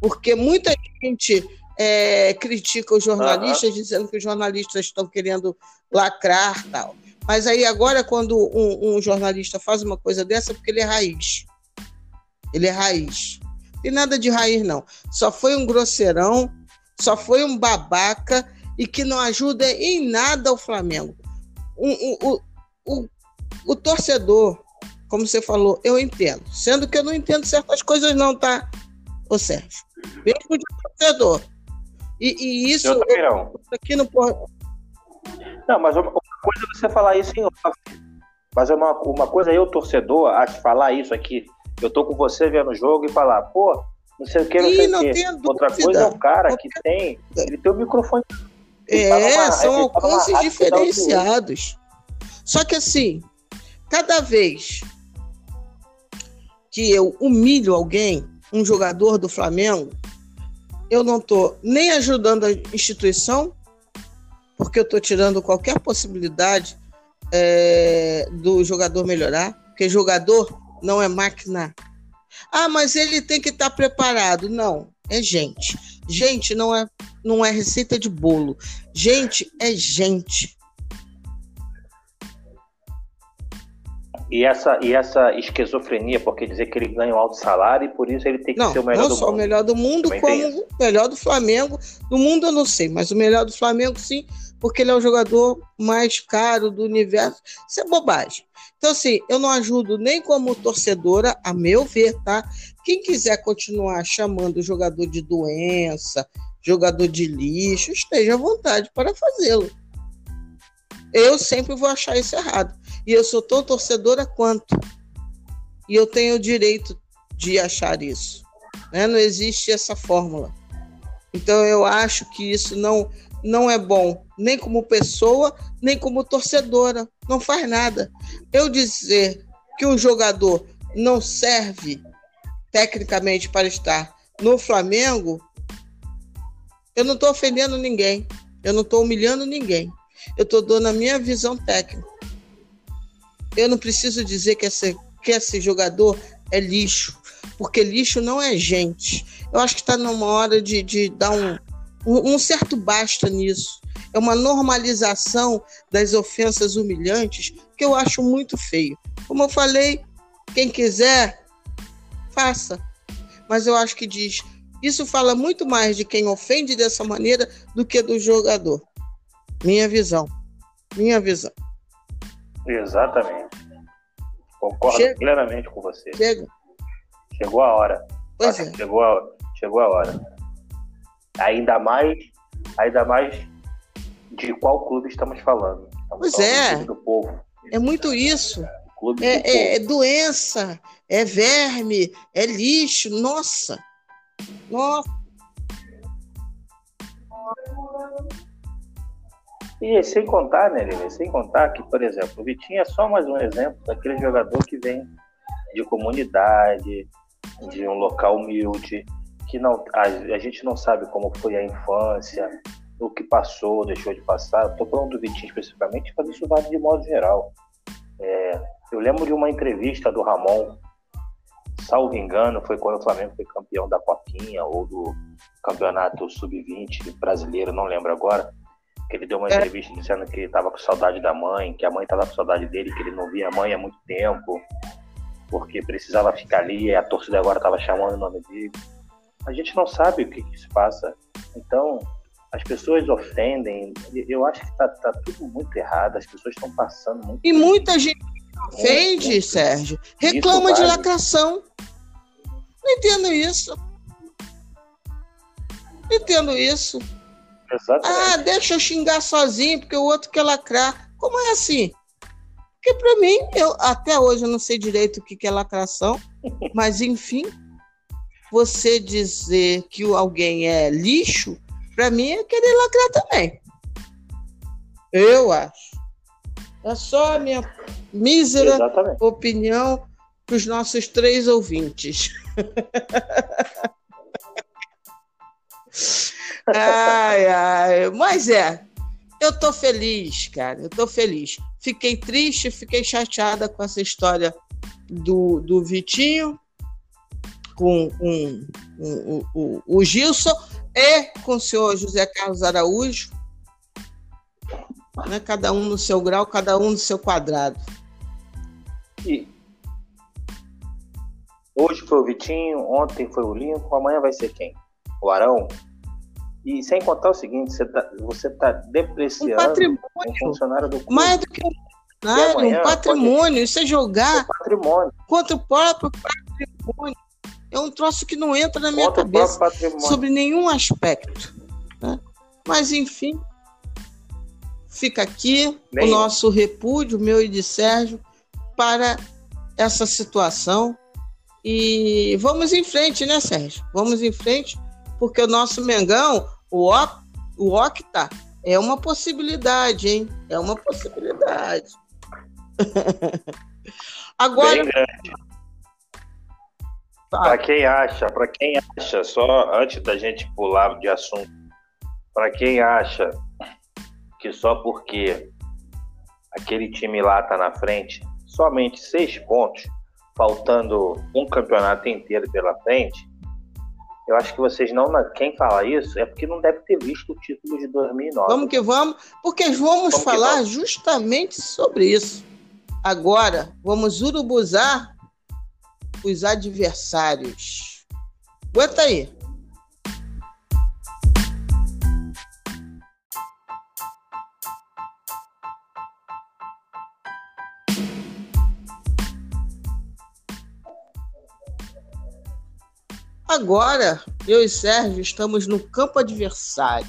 Porque muita gente é, critica os jornalistas, uhum. dizendo que os jornalistas estão querendo lacrar tal. Mas aí agora, quando um, um, jornalista faz uma coisa dessa, é porque ele é raiz. Ele é raiz. Tem nada de raiz, não. Só foi um grosseirão, só foi um babaca e que não ajuda em nada o Flamengo. O, o, o, o torcedor, como você falou, eu entendo. Sendo que eu não entendo certas coisas, não, tá, ô Sérgio? Mesmo de torcedor. E, e isso. Eu também não. Aqui no Não, mas uma coisa é você falar isso em off. Mas uma, uma coisa é eu, torcedor, a falar isso aqui. Eu tô com você vendo o jogo e falar, pô, não sei o que, não sei o que. Outra coisa é o cara que tem. Ele tem o microfone. É, numa, são alcances diferenciados. Só que assim, cada vez que eu humilho alguém, um jogador do Flamengo, eu não estou nem ajudando a instituição, porque eu estou tirando qualquer possibilidade é, do jogador melhorar, porque jogador não é máquina. Ah, mas ele tem que estar tá preparado. Não, é gente. Gente, não é, não é receita de bolo. Gente é gente. E essa, e essa esquizofrenia, porque dizer que ele ganha um alto salário e por isso ele tem que não, ser o melhor do mundo. Não só o melhor do mundo, Também como o melhor do Flamengo. Do mundo eu não sei, mas o melhor do Flamengo sim, porque ele é o jogador mais caro do universo. Isso é bobagem. Então, assim, eu não ajudo nem como torcedora, a meu ver, tá? Quem quiser continuar chamando o jogador de doença, jogador de lixo, esteja à vontade para fazê-lo. Eu sempre vou achar isso errado. E eu sou tão torcedora quanto. E eu tenho o direito de achar isso. Né? Não existe essa fórmula. Então eu acho que isso não, não é bom, nem como pessoa, nem como torcedora. Não faz nada. Eu dizer que um jogador não serve tecnicamente para estar no Flamengo, eu não estou ofendendo ninguém. Eu não estou humilhando ninguém. Eu estou dando a minha visão técnica. Eu não preciso dizer que esse, que esse jogador é lixo, porque lixo não é gente. Eu acho que está numa hora de, de dar um, um certo basta nisso. É uma normalização das ofensas humilhantes que eu acho muito feio. Como eu falei, quem quiser, faça. Mas eu acho que diz. Isso fala muito mais de quem ofende dessa maneira do que do jogador. Minha visão. Minha visão. Exatamente. Concordo Chega. plenamente com você. Chega. Chegou a hora. Pois é. chegou, a, chegou a hora. Ainda mais, ainda mais de qual clube estamos falando. Estamos pois é. Do povo. É muito isso. É, é, é, doença, é verme, é lixo. Nossa. Nossa. E sem contar, né, Lili? Sem contar que, por exemplo, o Vitinho é só mais um exemplo daquele jogador que vem de comunidade, de um local humilde, que não, a, a gente não sabe como foi a infância, o que passou, deixou de passar. Estou falando do Vitinho especificamente, mas isso vale de modo geral. É, eu lembro de uma entrevista do Ramon, salvo engano, foi quando o Flamengo foi campeão da Copinha ou do Campeonato Sub-20 brasileiro, não lembro agora que ele deu uma é. entrevista dizendo que estava com saudade da mãe, que a mãe estava com saudade dele, que ele não via a mãe há muito tempo, porque precisava ficar ali e a torcida agora estava chamando o nome dele. A gente não sabe o que, que se passa. Então, as pessoas ofendem. Eu acho que está tá tudo muito errado. As pessoas estão passando muito. E muita gente ofende, muito, Sérgio. Reclama de lacração. Não entendo isso. Não entendo isso. Exatamente. Ah, deixa eu xingar sozinho, porque o outro quer lacrar. Como é assim? Porque para mim, eu até hoje eu não sei direito o que é lacração, mas enfim, você dizer que alguém é lixo, para mim é querer lacrar também. Eu acho. É só a minha mísera Exatamente. opinião para os nossos três ouvintes. ai, ai. Mas é, eu tô feliz, cara. Eu tô feliz. Fiquei triste, fiquei chateada com essa história do, do Vitinho, com, com, com o, o Gilson e com o senhor José Carlos Araújo. Né? Cada um no seu grau, cada um no seu quadrado. E hoje foi o Vitinho, ontem foi o Lincoln, amanhã vai ser quem? O Arão? E sem contar o seguinte, você está você tá depreciando um, um funcionário do clube. Mais do que um funcionário, um patrimônio. Pode... Isso é jogar é patrimônio. contra o próprio patrimônio. É um troço que não entra na minha cabeça sobre nenhum aspecto. Né? Mas, enfim, fica aqui Nem. o nosso repúdio, meu e de Sérgio, para essa situação. E vamos em frente, né, Sérgio? Vamos em frente, porque o nosso Mengão o, o Octa é uma possibilidade, hein? É uma possibilidade. Agora. Para quem acha, para quem acha, só antes da gente pular de assunto, para quem acha que só porque aquele time lá tá na frente, somente seis pontos, faltando um campeonato inteiro pela frente, Eu acho que vocês não. Quem fala isso é porque não deve ter visto o título de 2009. Vamos que vamos, porque vamos, vamos falar vamos. justamente sobre isso. Agora, vamos urubuzar os adversários. Aguenta aí. Agora, eu e Sérgio estamos no campo adversário.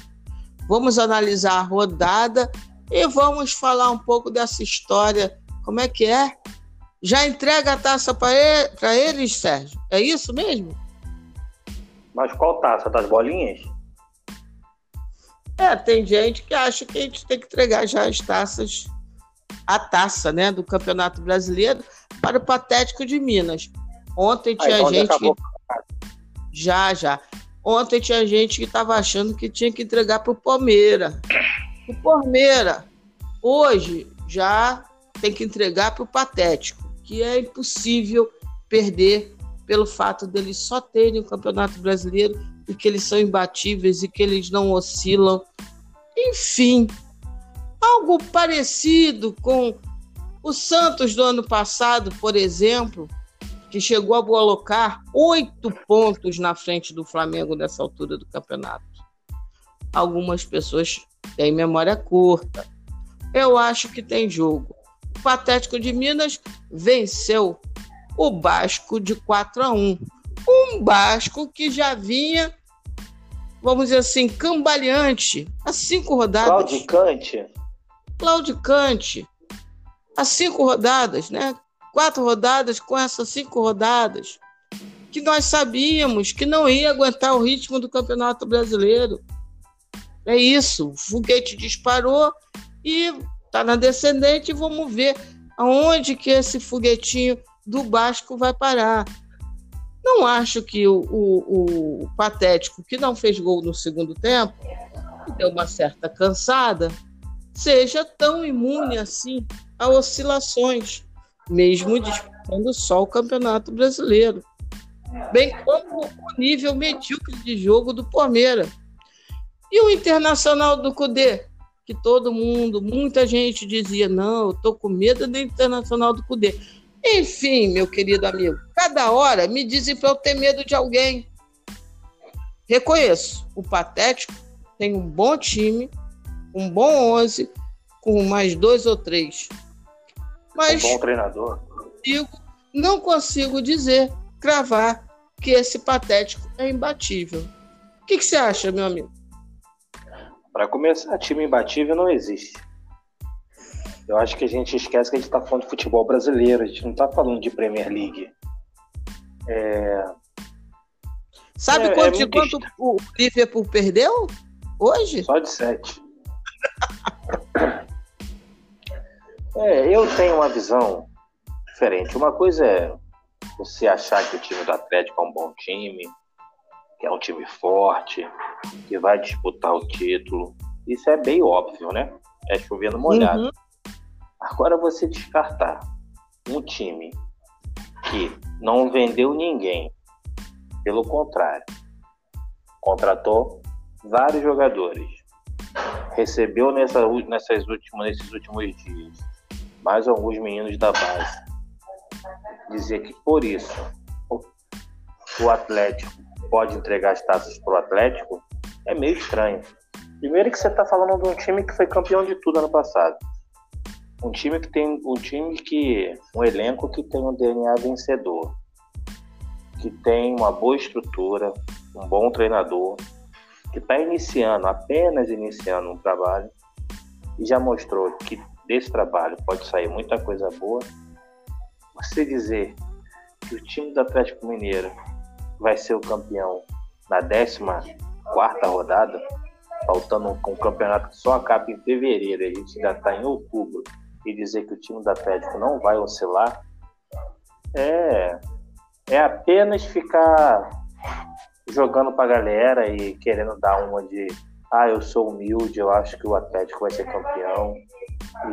Vamos analisar a rodada e vamos falar um pouco dessa história. Como é que é? Já entrega a taça para ele, eles, Sérgio? É isso mesmo? Mas qual taça? Das bolinhas? É, tem gente que acha que a gente tem que entregar já as taças, a taça, né, do Campeonato Brasileiro para o Patético de Minas. Ontem tinha Aí, então gente. Acabou. Já, já. Ontem tinha gente que estava achando que tinha que entregar para o Palmeiras. O Palmeiras, hoje, já tem que entregar para o Patético, que é impossível perder pelo fato deles só terem o Campeonato Brasileiro e que eles são imbatíveis e que eles não oscilam. Enfim, algo parecido com o Santos do ano passado, por exemplo, que chegou a colocar oito pontos na frente do Flamengo nessa altura do campeonato. Algumas pessoas têm memória curta. Eu acho que tem jogo. O Patético de Minas venceu o Basco de 4 a 1. Um Basco que já vinha, vamos dizer assim, cambaleante há cinco rodadas. Claudicante. Claudicante. Há cinco rodadas, né? Quatro rodadas com essas cinco rodadas, que nós sabíamos que não ia aguentar o ritmo do Campeonato Brasileiro. É isso, o foguete disparou e está na descendente. Vamos ver aonde que esse foguetinho do Basco vai parar. Não acho que o, o, o Patético, que não fez gol no segundo tempo, que deu uma certa cansada, seja tão imune assim a oscilações mesmo disputando só o Campeonato Brasileiro. Bem como o nível medíocre de jogo do Palmeiras. E o Internacional do Cudê, que todo mundo, muita gente dizia: não, tô com medo do Internacional do Cudê. Enfim, meu querido amigo, cada hora me dizem para eu ter medo de alguém. Reconheço, o Patético tem um bom time, um bom 11, com mais dois ou três mas um bom treinador. Consigo, não consigo dizer, cravar que esse patético é imbatível. O que, que você acha, meu amigo? Para começar, time imbatível não existe. Eu acho que a gente esquece que a gente está falando de futebol brasileiro, a gente não está falando de Premier League. É... Sabe é, quanto, é quanto o Liverpool perdeu hoje? Só de sete. É, eu tenho uma visão diferente. Uma coisa é você achar que o time do Atlético é um bom time, que é um time forte, que vai disputar o título. Isso é bem óbvio, né? É chovendo molhado. Uhum. Agora você descartar um time que não vendeu ninguém, pelo contrário, contratou vários jogadores, recebeu nessa, nessas últimas, nesses últimos dias mais alguns meninos da base. Dizia que por isso o Atlético pode entregar as taças para o Atlético é meio estranho. Primeiro que você está falando de um time que foi campeão de tudo ano passado. Um time que tem um time que um elenco que tem um DNA vencedor, que tem uma boa estrutura, um bom treinador, que está iniciando, apenas iniciando um trabalho e já mostrou que desse trabalho pode sair muita coisa boa. Você dizer que o time do Atlético Mineiro vai ser o campeão na 14 rodada, faltando com um campeonato que só acaba em fevereiro, a gente ainda está em outubro, e dizer que o time do Atlético não vai oscilar, é, é apenas ficar jogando para a galera e querendo dar uma de ah, eu sou humilde, eu acho que o Atlético vai ser campeão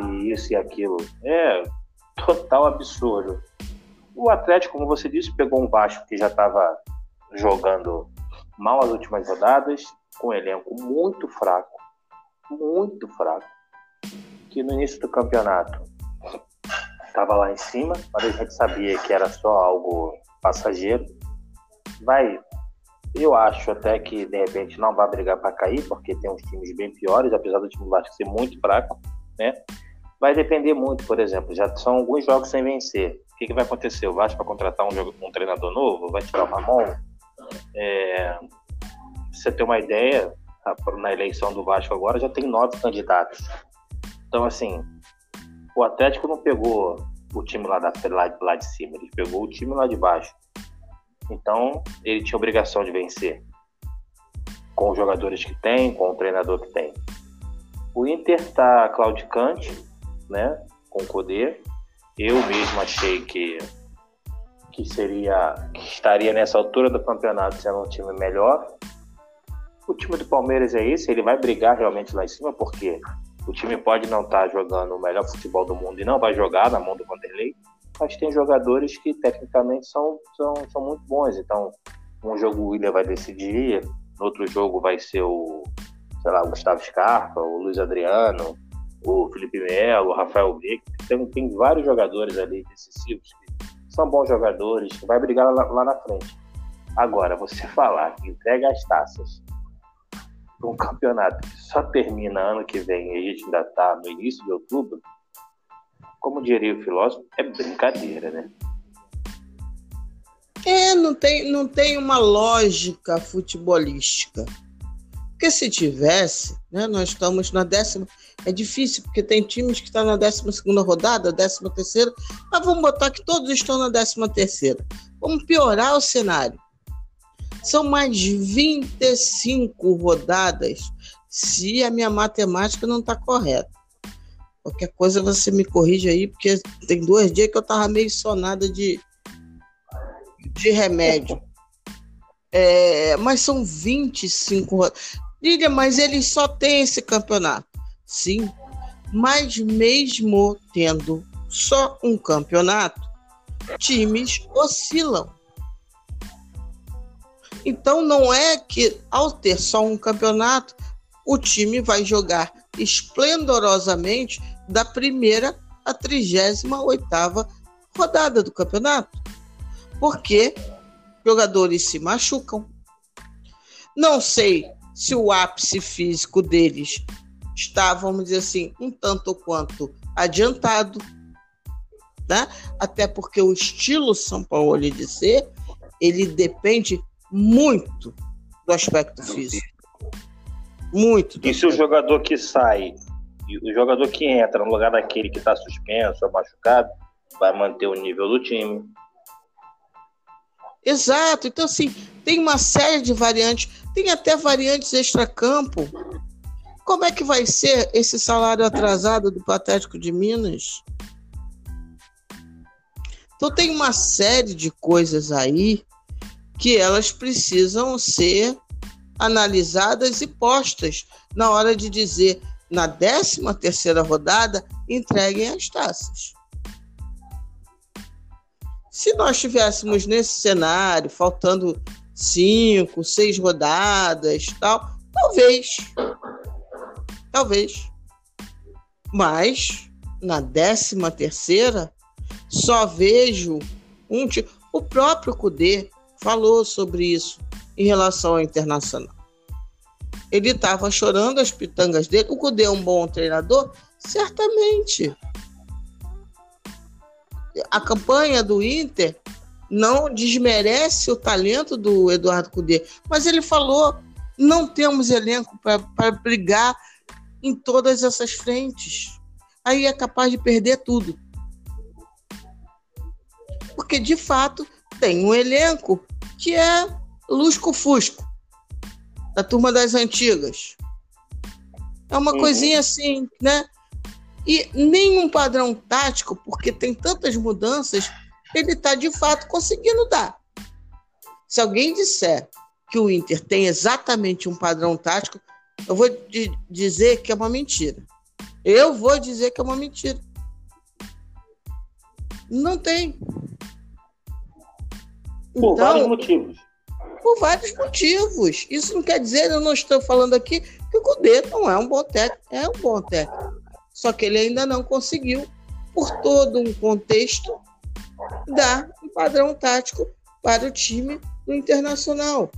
e isso e aquilo. É total absurdo. O Atlético, como você disse, pegou um Vasco que já estava jogando mal as últimas rodadas, com um elenco muito fraco, muito fraco, que no início do campeonato estava lá em cima, mas a gente sabia que era só algo passageiro. Vai, eu acho até que de repente não vai brigar para cair, porque tem uns times bem piores, apesar do time do Vasco ser muito fraco, né? Vai depender muito, por exemplo, já são alguns jogos sem vencer. O que, que vai acontecer? O Vasco vai contratar um, um treinador novo? Vai tirar o Ramon? É, você ter uma ideia, na eleição do Vasco agora já tem nove candidatos. Então, assim, o Atlético não pegou o time lá, da, lá, lá de cima, ele pegou o time lá de baixo. Então, ele tinha obrigação de vencer. Com os jogadores que tem, com o treinador que tem. O Inter está claudicante, né? Com o poder. Eu mesmo achei que, que seria. que estaria nessa altura do campeonato sendo um time melhor. O time do Palmeiras é esse, ele vai brigar realmente lá em cima, porque o time pode não estar tá jogando o melhor futebol do mundo e não vai jogar na mão do Vanderlei, mas tem jogadores que tecnicamente são, são, são muito bons. Então, um jogo o William vai decidir, no outro jogo vai ser o, sei lá, o Gustavo Scarpa, o Luiz Adriano, o Felipe Melo, o Rafael Vick. Tem, tem vários jogadores ali decisivos que são bons jogadores, que vai brigar lá, lá na frente. Agora, você falar que entrega as taças para um campeonato que só termina ano que vem e a gente ainda está no início de outubro, como diria o filósofo, é brincadeira, né? É, não tem, não tem uma lógica futebolística. Porque se tivesse, né, nós estamos na décima. É difícil, porque tem times que estão na décima segunda rodada, décima terceira, mas vamos botar que todos estão na décima terceira. Vamos piorar o cenário. São mais 25 rodadas, se a minha matemática não está correta. Qualquer coisa você me corrige aí, porque tem dois dias que eu estava meio sonada de, de remédio. É, mas são 25 rodadas. Lídia, mas ele só tem esse campeonato. Sim, mas mesmo tendo só um campeonato, times oscilam. Então não é que ao ter só um campeonato, o time vai jogar esplendorosamente da primeira à 38 rodada do campeonato. Porque jogadores se machucam. Não sei se o ápice físico deles está, vamos dizer assim, um tanto quanto adiantado, né? Até porque o estilo São Paulo de ser, ele depende muito do aspecto físico. Muito. E se o jogador que sai, o jogador que entra no lugar daquele que está suspenso ou machucado, vai manter o nível do time. Exato. Então, assim, tem uma série de variantes, tem até variantes extra-campo. Como é que vai ser esse salário atrasado do Patético de Minas? Então, tem uma série de coisas aí que elas precisam ser analisadas e postas na hora de dizer na 13 terceira rodada entreguem as taças. Se nós estivéssemos nesse cenário, faltando cinco, seis rodadas, tal, talvez, talvez, mas na 13 terceira só vejo um o próprio Cudê falou sobre isso em relação ao internacional. Ele estava chorando as pitangas dele. O Cudê é um bom treinador? Certamente. A campanha do Inter não desmerece o talento do Eduardo Cudê, mas ele falou: não temos elenco para brigar em todas essas frentes. Aí é capaz de perder tudo. Porque, de fato, tem um elenco que é lusco-fusco, da turma das antigas. É uma uhum. coisinha assim, né? E nenhum padrão tático, porque tem tantas mudanças, ele está de fato conseguindo dar. Se alguém disser que o Inter tem exatamente um padrão tático, eu vou dizer que é uma mentira. Eu vou dizer que é uma mentira. Não tem. Por então, vários motivos. por vários motivos. Isso não quer dizer, eu não estou falando aqui que o Cudê não é um bom técnico, é um bom técnico. Só que ele ainda não conseguiu, por todo um contexto, dar um padrão tático para o time do Internacional.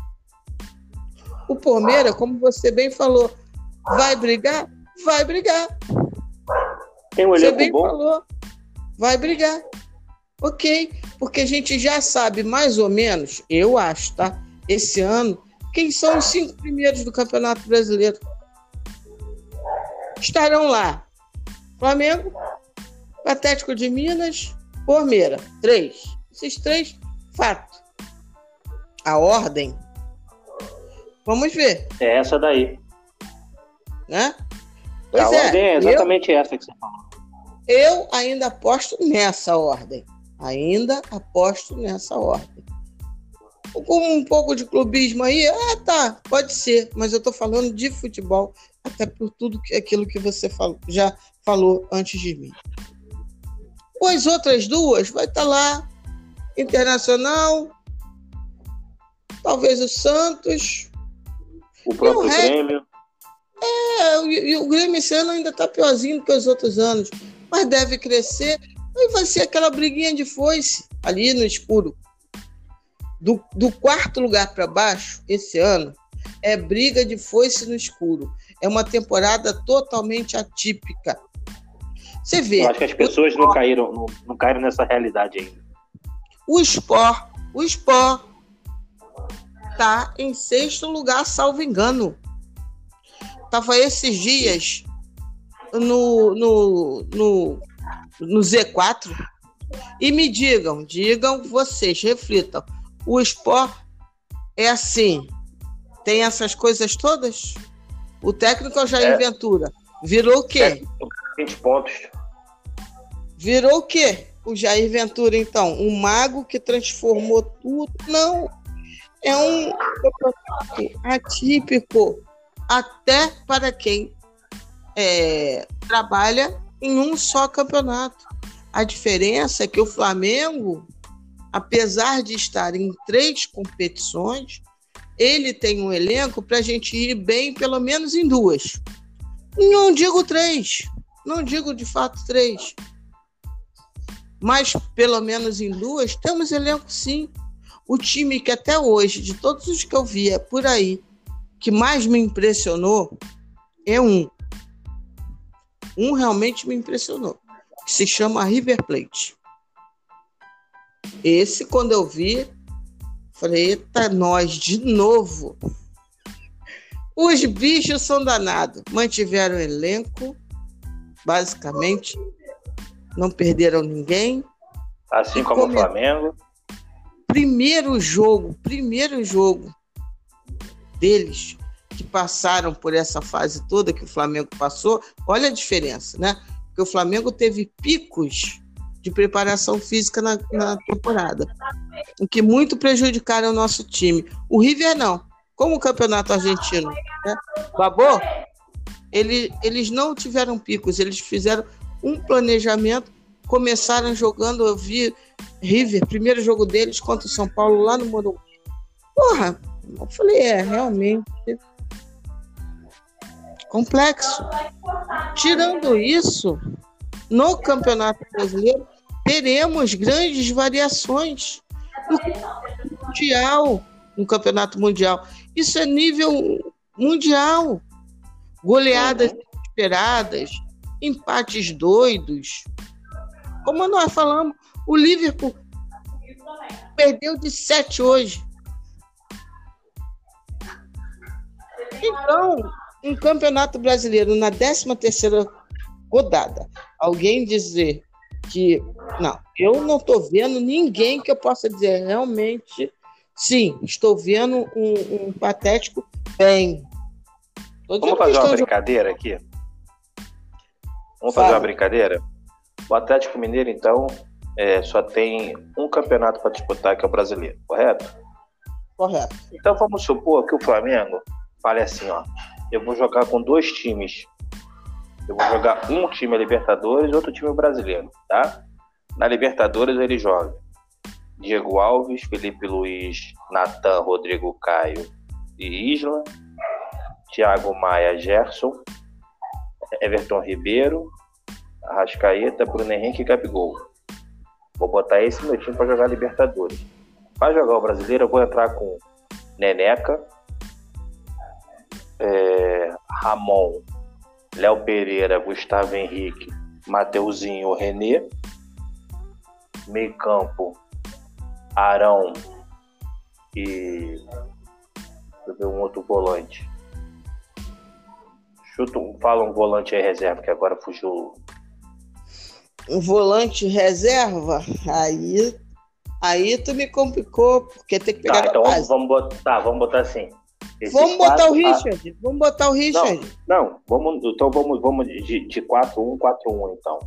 O Palmeiras, como você bem falou, vai brigar? Vai brigar. Tem um você bem bom. falou, vai brigar. Ok, porque a gente já sabe mais ou menos, eu acho, tá? Esse ano, quem são os cinco primeiros do Campeonato Brasileiro. Estarão lá Flamengo, Patético de Minas, Palmeiras. Três. Esses três, fato. A ordem, vamos ver. É essa daí. Né? Pois a é, ordem é exatamente eu, essa que você falou. Eu ainda aposto nessa ordem. Ainda aposto nessa ordem. Com um pouco de clubismo aí, ah, tá, pode ser, mas eu tô falando de futebol, até por tudo que, aquilo que você falou, já falou antes de mim. As outras duas vai estar tá lá, Internacional, talvez o Santos. O próprio o Grêmio. É, e, o Grêmio esse ano ainda está piorzinho que os outros anos, mas deve crescer. Aí vai ser aquela briguinha de foice ali no escuro. Do, do quarto lugar para baixo, esse ano, é briga de foice no escuro. É uma temporada totalmente atípica. Você vê. Eu acho que as pessoas não caíram, não, não caíram nessa realidade ainda. O Sport, o Sport tá em sexto lugar, salvo engano. Tava esses dias no, no, no no Z4 e me digam, digam vocês, reflitam. O Sport é assim, tem essas coisas todas? O técnico é o Jair é. Ventura. Virou o quê? 20 pontos. Virou o quê? O Jair Ventura, então? Um mago que transformou tudo? Não. É um atípico até para quem é, trabalha em um só campeonato. A diferença é que o Flamengo, apesar de estar em três competições, ele tem um elenco para a gente ir bem pelo menos em duas. Não digo três, não digo de fato três, mas pelo menos em duas temos elenco sim. O time que até hoje, de todos os que eu via por aí, que mais me impressionou é um, um realmente me impressionou, que se chama River Plate. Esse, quando eu vi, falei, eita, nós de novo. Os bichos são danados. Mantiveram o elenco, basicamente. Não perderam ninguém. Assim como come... o Flamengo. Primeiro jogo, primeiro jogo deles que passaram por essa fase toda que o Flamengo passou, olha a diferença, né? Porque o Flamengo teve picos de preparação física na, na temporada, o que muito prejudicaram o nosso time. O River não, como o campeonato argentino, né? Babou, ele, eles não tiveram picos, eles fizeram um planejamento, começaram jogando, eu vi River, primeiro jogo deles contra o São Paulo lá no Morumbi. Porra, eu falei, é, realmente complexo. Tirando isso, no Campeonato Brasileiro, teremos grandes variações no mundial, no Campeonato Mundial. Isso é nível mundial. Goleadas esperadas, empates doidos. Como nós falamos, o Liverpool perdeu de 7 hoje. Então, um campeonato brasileiro na 13 terceira rodada, alguém dizer que não, eu não estou vendo ninguém que eu possa dizer realmente sim, estou vendo um, um patético bem. Vamos fazer uma brincadeira aqui? Vamos Fala. fazer uma brincadeira? O Atlético Mineiro, então, é, só tem um campeonato para disputar, que é o brasileiro, correto? Correto. Então vamos supor que o Flamengo fale assim, ó eu vou jogar com dois times. Eu vou jogar um time Libertadores e outro time brasileiro, tá? Na Libertadores ele joga Diego Alves, Felipe Luiz, Natan, Rodrigo Caio e Isla, Thiago Maia, Gerson, Everton Ribeiro, Arrascaeta, Bruno Henrique e Gabigol. Vou botar esse meu time para jogar Libertadores. Para jogar o brasileiro, eu vou entrar com Neneca, é, Ramon, Léo Pereira, Gustavo Henrique, Mateuzinho, Renê. Meio campo, Arão e um outro volante. Chuta, fala um volante aí reserva que agora fugiu. Um volante reserva? Aí, aí tu me complicou porque tem que pegar tá, então vamos, vamos botar, tá, vamos botar assim. vamos botar o Richard. Vamos botar o Richard. Não, não vamos, então vamos, vamos de, de 4-1, 4-1 então.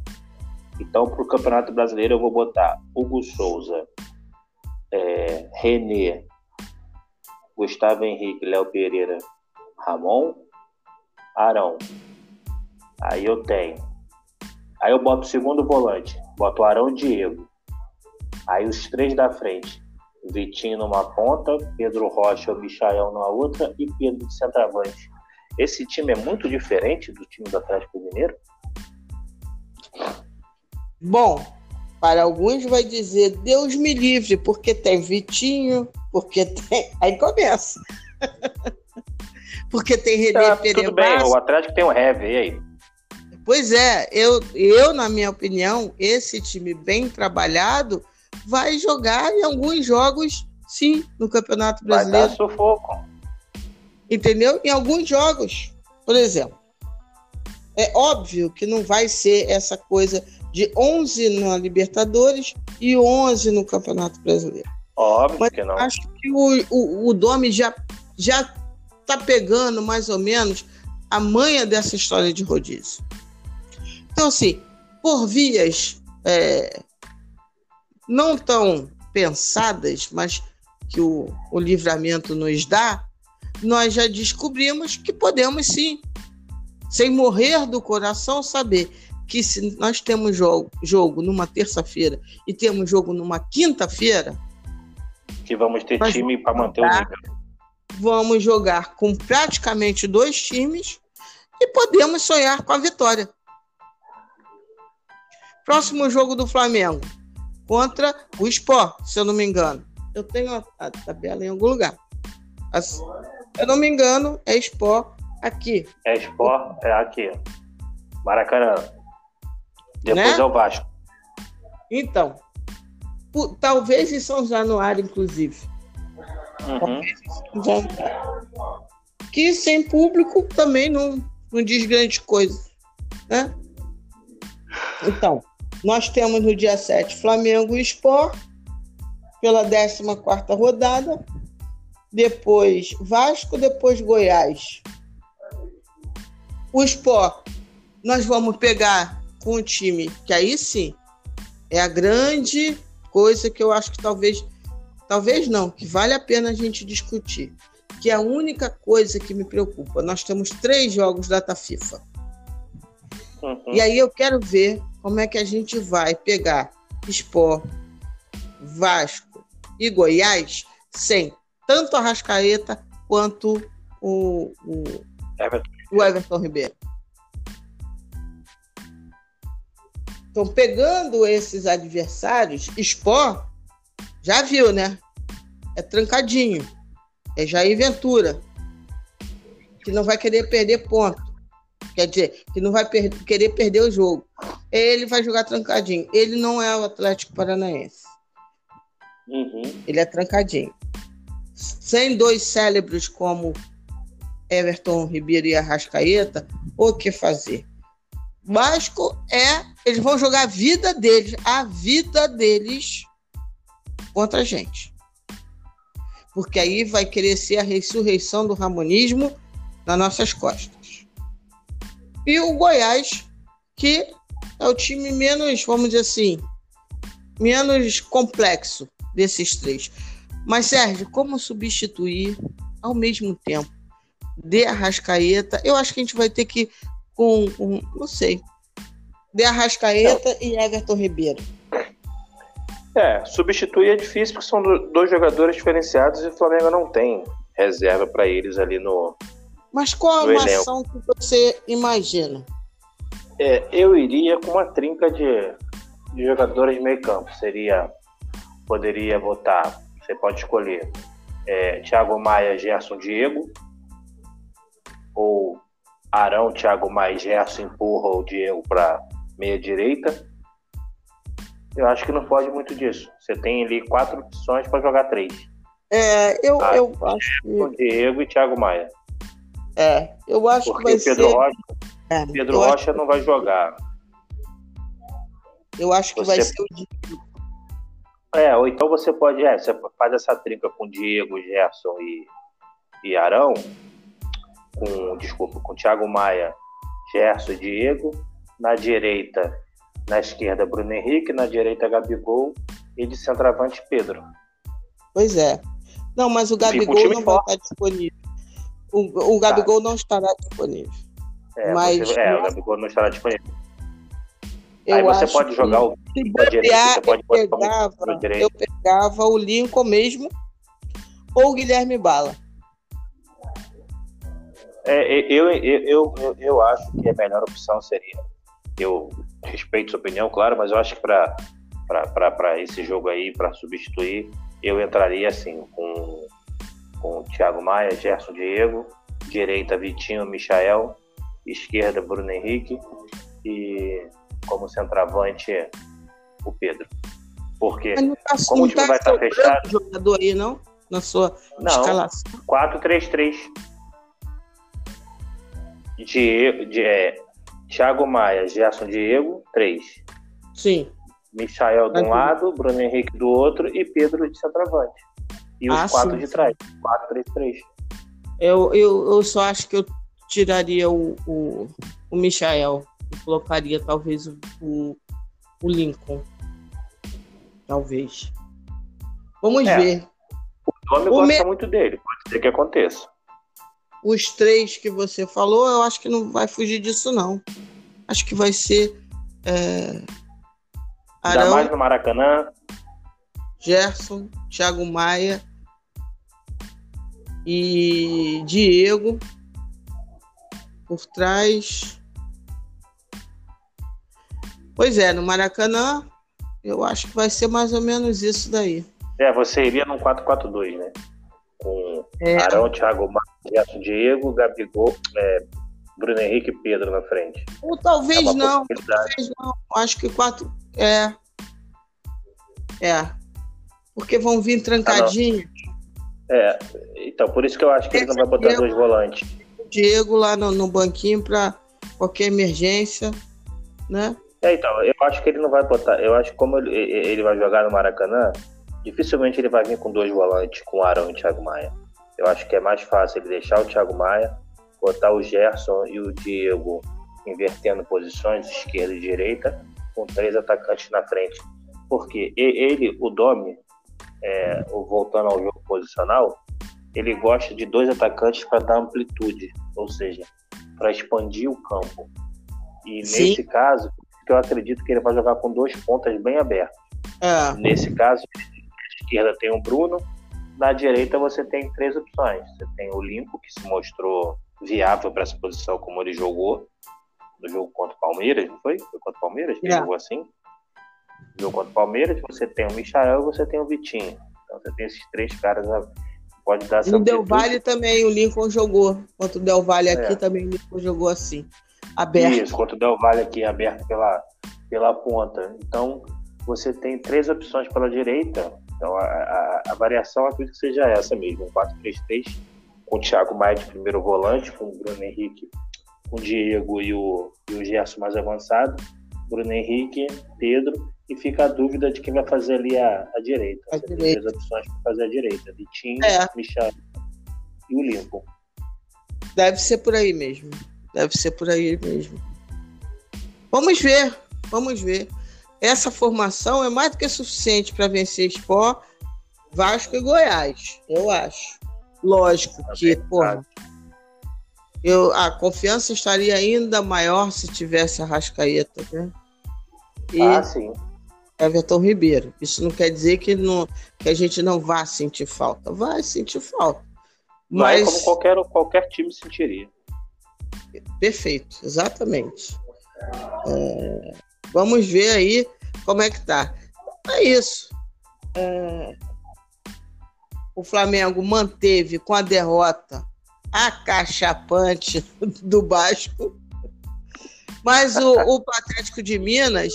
Então, para o Campeonato Brasileiro, eu vou botar Hugo Souza, é, Renê, Gustavo Henrique, Léo Pereira, Ramon, Arão. Aí eu tenho. Aí eu boto o segundo volante, boto Arão Diego. Aí os três da frente. Vitinho numa ponta, Pedro Rocha ou Michael na outra e Pedro de centroavante. Esse time é muito diferente do time do Atlético Mineiro? Bom, para alguns vai dizer Deus me livre, porque tem Vitinho, porque tem. Aí começa. porque tem René tá, Tudo bem, o Atlético tem o Heavy, e aí? Pois é, eu, eu, na minha opinião, esse time bem trabalhado vai jogar em alguns jogos, sim, no Campeonato Brasileiro. Vai dar sufoco. Entendeu? Em alguns jogos, por exemplo. É óbvio que não vai ser essa coisa de 11 na Libertadores e 11 no Campeonato Brasileiro. Óbvio Mas que não. Acho que o, o, o Domi já, já tá pegando mais ou menos a manha dessa história de rodízio. Então, assim, por vias é, não tão pensadas, mas que o, o livramento nos dá, nós já descobrimos que podemos sim, sem morrer do coração, saber que se nós temos jogo, jogo numa terça-feira e temos jogo numa quinta-feira. Que vamos ter time para manter o nível. Vamos jogar com praticamente dois times e podemos sonhar com a vitória. Próximo jogo do Flamengo contra o Sport, se eu não me engano. Eu tenho a, tabela em algum lugar. se eu não me engano, é Sport aqui. É Sport, é aqui. Maracanã. Depois né? é o Vasco. Então, talvez em São Januário, inclusive. Uhum. Que sem público também não, não diz grande coisa. Né? Então, nós temos no dia 7 Flamengo e Sport, pela 14 rodada. Depois Vasco, depois Goiás. O Sport, nós vamos pegar com o time, que aí sim é a grande coisa que eu acho que talvez, talvez não, que vale a pena a gente discutir. Que é a única coisa que me preocupa. Nós temos três jogos data FIFA. Uhum. E aí eu quero ver como é que a gente vai pegar Sport, Vasco e Goiás sem tanto a Rascaeta quanto o, o, Everton. o Everton Ribeiro. Então, pegando esses adversários, Sport, já viu, né? É trancadinho. É Jair Ventura, que não vai querer perder ponto. Quer dizer, que não vai per querer perder o jogo. Ele vai jogar trancadinho. Ele não é o Atlético Paranaense. Uhum. Ele é trancadinho. Sem dois cérebros como Everton Ribeiro e Arrascaeta, o que fazer? Vasco é. Eles vão jogar a vida deles, a vida deles contra a gente. Porque aí vai ser a ressurreição do ramonismo nas nossas costas. E o Goiás, que é o time menos, vamos dizer assim, menos complexo desses três. Mas, Sérgio, como substituir ao mesmo tempo de Arrascaeta? Eu acho que a gente vai ter que com, com não sei, de Arrascaeta não. e Everton Ribeiro. É, substituir é difícil porque são dois jogadores diferenciados e o Flamengo não tem reserva para eles ali no. Mas qual a armação que você imagina? É, eu iria com uma trinca de, de jogadores de meio campo. Seria. Poderia botar. Você pode escolher é, Thiago Maia, Gerson Diego. Ou Arão, Thiago Maia, Gerson empurra o Diego para meia direita. Eu acho que não pode muito disso. Você tem ali quatro opções para jogar três. É, eu, ah, eu acho que. Diego e Thiago Maia. É, eu acho Porque que vai Pedro ser. Rocha, é, Pedro Rocha acho... não vai jogar. Eu acho que você... vai ser o Diego. É, ou então você pode. É, você faz essa trinca com Diego, Gerson e, e Arão. Com, desculpa, com Thiago Maia, Gerson e Diego. Na direita, na esquerda, Bruno Henrique, na direita, Gabigol e de centroavante, Pedro. Pois é. Não, mas o Gabigol não vai estar disponível. O, o Gabigol tá. não estará disponível. É, mas, você, é, o Gabigol não estará disponível. Aí você pode jogar o da direita, você pode eu pegava, eu pegava o Lincoln mesmo ou o Guilherme Bala. É, eu, eu, eu, eu, acho que a melhor opção seria eu respeito sua opinião, claro, mas eu acho que para esse jogo aí, para substituir, eu entraria assim, com, com o Thiago Maia, Gerson Diego, direita Vitinho, Michael, esquerda Bruno Henrique e como centroavante o Pedro. Porque tá, como o time tá vai estar fechado. jogador aí, não? Na sua não, escalação. 4-3-3. De, de, é, Thiago Maia, Gerson Diego, três. Sim. Michael de um lado, Bruno Henrique do outro e Pedro de centroavante. E os ah, quatro sim, de trás. 4, 3, 3. Eu, eu, eu só acho que eu tiraria o, o, o Michael e colocaria talvez o, o, o Lincoln. Talvez. Vamos é. ver. O nome o gosta me... muito dele, pode ser que aconteça os três que você falou, eu acho que não vai fugir disso, não. Acho que vai ser. É, Arão, Ainda mais no Maracanã. Gerson, Thiago Maia e Diego por trás. Pois é, no Maracanã, eu acho que vai ser mais ou menos isso daí. É, você iria num 4-4-2, né? Com é. Arão, Thiago Gerson Diego, Gabigol, é, Bruno Henrique e Pedro na frente. Ou talvez é não, talvez não. Acho que quatro. É. É. Porque vão vir trancadinhos. Ah, é, então por isso que eu acho que ele não vai botar Diego, dois volantes. Diego lá no, no banquinho para qualquer emergência, né? É, então, eu acho que ele não vai botar. Eu acho que como ele, ele vai jogar no Maracanã, dificilmente ele vai vir com dois volantes, com Arão e Thiago Maia. Eu acho que é mais fácil ele deixar o Thiago Maia, botar o Gerson e o Diego invertendo posições, esquerda e direita, com três atacantes na frente. Porque ele, o Domi, é, voltando ao jogo posicional, ele gosta de dois atacantes para dar amplitude, ou seja, para expandir o campo. E Sim. nesse caso, eu acredito que ele vai jogar com dois pontas bem abertos. É. Nesse caso, a esquerda tem o Bruno, na direita você tem três opções. Você tem o Limpo, que se mostrou viável para essa posição como ele jogou no jogo contra o Palmeiras, não foi? Foi contra o Palmeiras que yeah. jogou assim? No jogo contra o Palmeiras, você tem o Michael e você tem o Vitinho. Então você tem esses três caras, pode dar essa O Del Valle também, o Lincoln jogou. Contra o Del Valle aqui é. também o Lincoln jogou assim, aberto. Isso, contra o Del Valle aqui, aberto pela, pela ponta. Então você tem três opções pela direita então a, a variação acredito que seja essa mesmo, um 4-3-3, com o Thiago Maia de primeiro volante, com o Bruno Henrique, com o Diego e o, e o Gerson mais avançado, Bruno Henrique, Pedro, e fica a dúvida de quem vai fazer ali a, a direita. A Você direita. tem três opções para fazer a direita, Vitinho, é. Michel e o Lincoln. Deve ser por aí mesmo. Deve ser por aí mesmo. Vamos ver, vamos ver essa formação é mais do que suficiente para vencer Sport, Vasco e Goiás, eu acho. Lógico é que, porra, eu, a confiança estaria ainda maior se tivesse a Rascaeta, né? E, ah, sim. Everton Ribeiro. Isso não quer dizer que, não, que a gente não vá sentir falta. Vai sentir falta. Mas... Vai como qualquer, qualquer time sentiria. Perfeito, exatamente. É, vamos ver aí como é que tá. É isso. É, o Flamengo manteve com a derrota acachapante do Vasco, mas o, o Atlético de Minas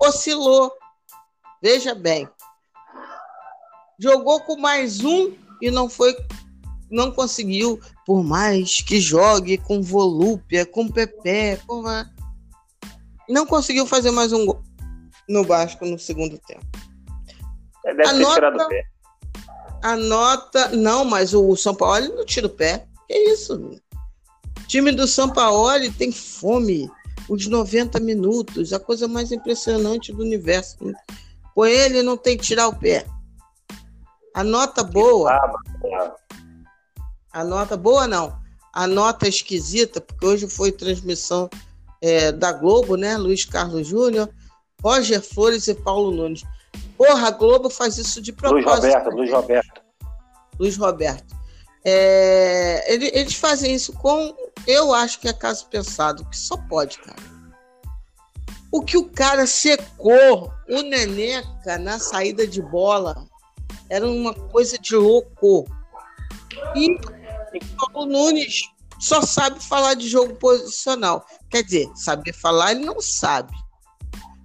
oscilou. Veja bem, jogou com mais um e não foi, não conseguiu, por mais que jogue com volúpia, com Pepe, com não conseguiu fazer mais um gol no Vasco no segundo tempo. Deve a ter nota, tirado o pé. A nota. Não, mas o São Paulo não tira o pé. Que isso? O time do São Paulo tem fome. Os 90 minutos, a coisa mais impressionante do universo. Com ele não tem que tirar o pé. A nota boa. A nota boa não. A nota esquisita, porque hoje foi transmissão é, da Globo, né? Luiz Carlos Júnior, Roger Flores e Paulo Nunes. Porra, a Globo faz isso de propósito. Luiz Roberto, Luiz Roberto. Luiz Roberto. É, eles fazem isso com, eu acho que é caso pensado, que só pode, cara. O que o cara secou, o Neneca na saída de bola, era uma coisa de louco. E o Paulo Nunes só sabe falar de jogo posicional. Quer dizer, saber falar ele não sabe.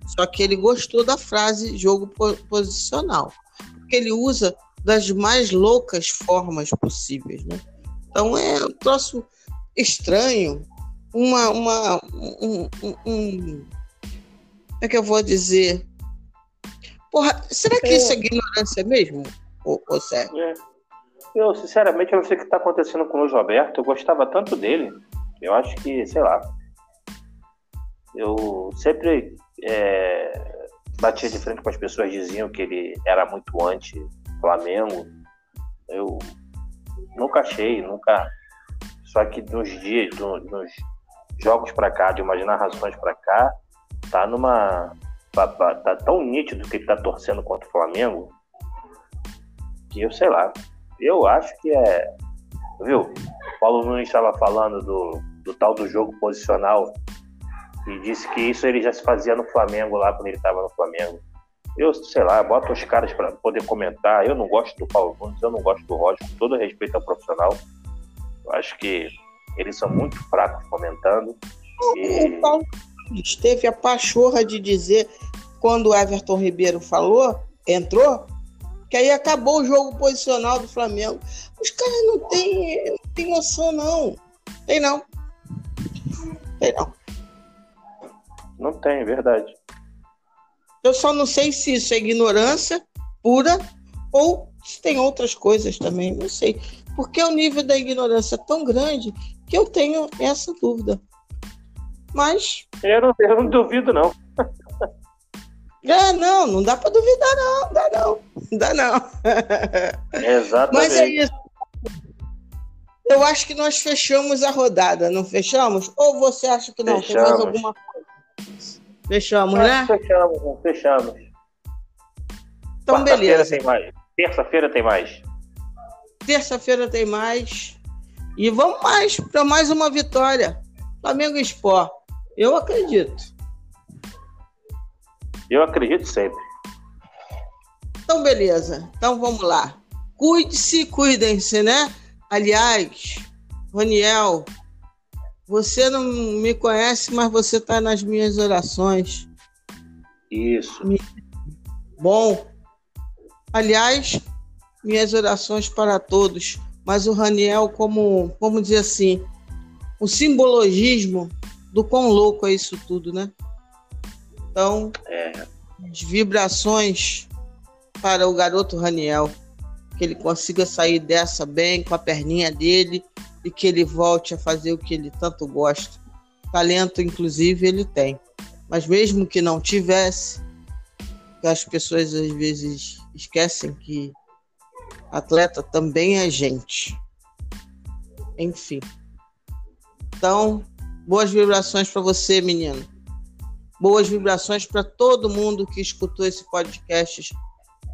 Só que ele gostou da frase jogo posicional. Porque ele usa das mais loucas formas possíveis, né? Então é um troço estranho, uma, uma um, um, um, como é que eu vou dizer? Porra, será que é. isso é ignorância mesmo, ô, ô Sérgio? É. Eu, sinceramente, eu não sei o que está acontecendo com o Luiz Roberto. Eu gostava tanto dele. Eu acho que, sei lá. Eu sempre é, batia de frente com as pessoas diziam que ele era muito anti-Flamengo. Eu nunca achei, nunca. Só que nos dias, nos jogos para cá, de umas narrações para cá, tá numa. Tá, tá, tá, tão nítido que ele tá torcendo contra o Flamengo que eu sei lá. Eu acho que é. Viu? O Paulo Nunes estava falando do, do tal do jogo posicional e disse que isso ele já se fazia no Flamengo lá quando ele estava no Flamengo. Eu, sei lá, boto os caras para poder comentar. Eu não gosto do Paulo Nunes, eu não gosto do Roger, com todo respeito ao profissional. Eu acho que eles são muito fracos comentando. E... O Paulo Nunes teve a pachorra de dizer, quando o Everton Ribeiro falou, entrou, que aí acabou o jogo posicional do Flamengo. Os caras não têm, não têm noção, não. Tem não. Tem não. Não tem, verdade. Eu só não sei se isso é ignorância pura ou se tem outras coisas também, não sei. Porque o nível da ignorância é tão grande que eu tenho essa dúvida. Mas. Eu não, eu não duvido, não. É, não, não dá para duvidar, não. Dá não. Dá não. Exatamente. Mas é isso. Eu acho que nós fechamos a rodada, não fechamos? Ou você acha que não? Fechamos. Tem mais alguma coisa? Fechamos, né? Fechamos, fechamos. Então, beleza. Tem mais. Terça-feira tem mais. Terça-feira tem mais. E vamos mais para mais uma vitória. Flamengo Sport. Eu acredito. Eu acredito sempre. Então, beleza. Então, vamos lá. Cuide-se, cuidem-se, né? Aliás, Roniel, você não me conhece, mas você está nas minhas orações. Isso. Bom, aliás, minhas orações para todos. Mas o Raniel, como, vamos dizer assim, o simbologismo do quão louco é isso tudo, né? Então, é. as vibrações para o garoto Raniel, que ele consiga sair dessa bem com a perninha dele e que ele volte a fazer o que ele tanto gosta. Talento, inclusive, ele tem. Mas mesmo que não tivesse, as pessoas às vezes esquecem que atleta também é gente. Enfim. Então, boas vibrações para você, menino. Boas vibrações para todo mundo que escutou esse podcast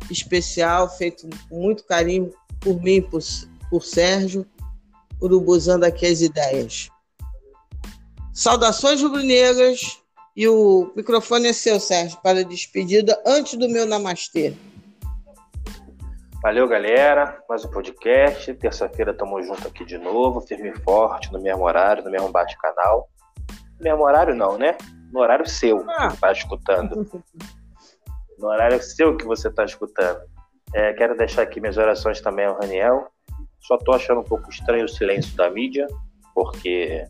especial, feito com muito carinho por mim, por, por Sérgio, urubuzando aqui as ideias. Saudações rubro-negras e o microfone é seu, Sérgio, para a despedida antes do meu namastê. Valeu, galera. Mais um podcast. Terça-feira estamos juntos aqui de novo, firme e forte, no mesmo horário, no mesmo bate-canal. No mesmo horário, não, né? No horário seu ah. que está escutando. No horário seu que você está escutando. É, quero deixar aqui minhas orações também ao Raniel. Só estou achando um pouco estranho o silêncio da mídia, porque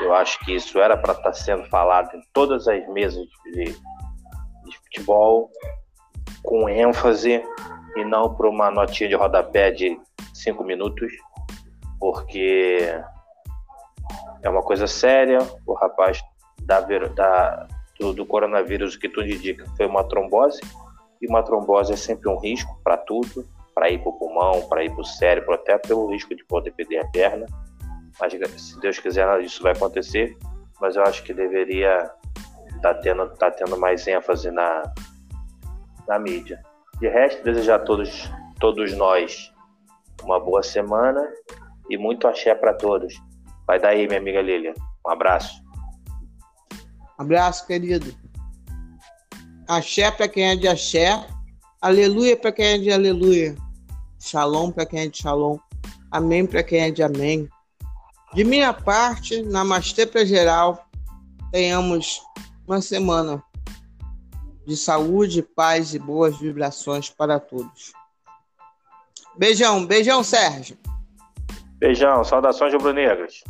eu acho que isso era para estar tá sendo falado em todas as mesas de, de futebol, com ênfase e não por uma notinha de rodapé de cinco minutos, porque é uma coisa séria. O rapaz da, da, do, do coronavírus, o que tudo indica, foi uma trombose, e uma trombose é sempre um risco para tudo, para ir para o pulmão, para ir para o cérebro, até pelo risco de poder perder a perna. Mas se Deus quiser, disso vai acontecer. Mas eu acho que deveria estar tá tendo, tá tendo mais ênfase na, na mídia. De resto, desejar a todos, todos nós uma boa semana e muito axé para todos. Vai daí, minha amiga Lília. Um abraço. Abraço, querido. Axé para quem é de axé. Aleluia para quem é de aleluia. Shalom para quem é de shalom. Amém para quem é de amém. De minha parte, namastê para geral. Tenhamos uma semana de saúde, paz e boas vibrações para todos. Beijão, beijão, Sérgio. Beijão, saudações rubro-negras.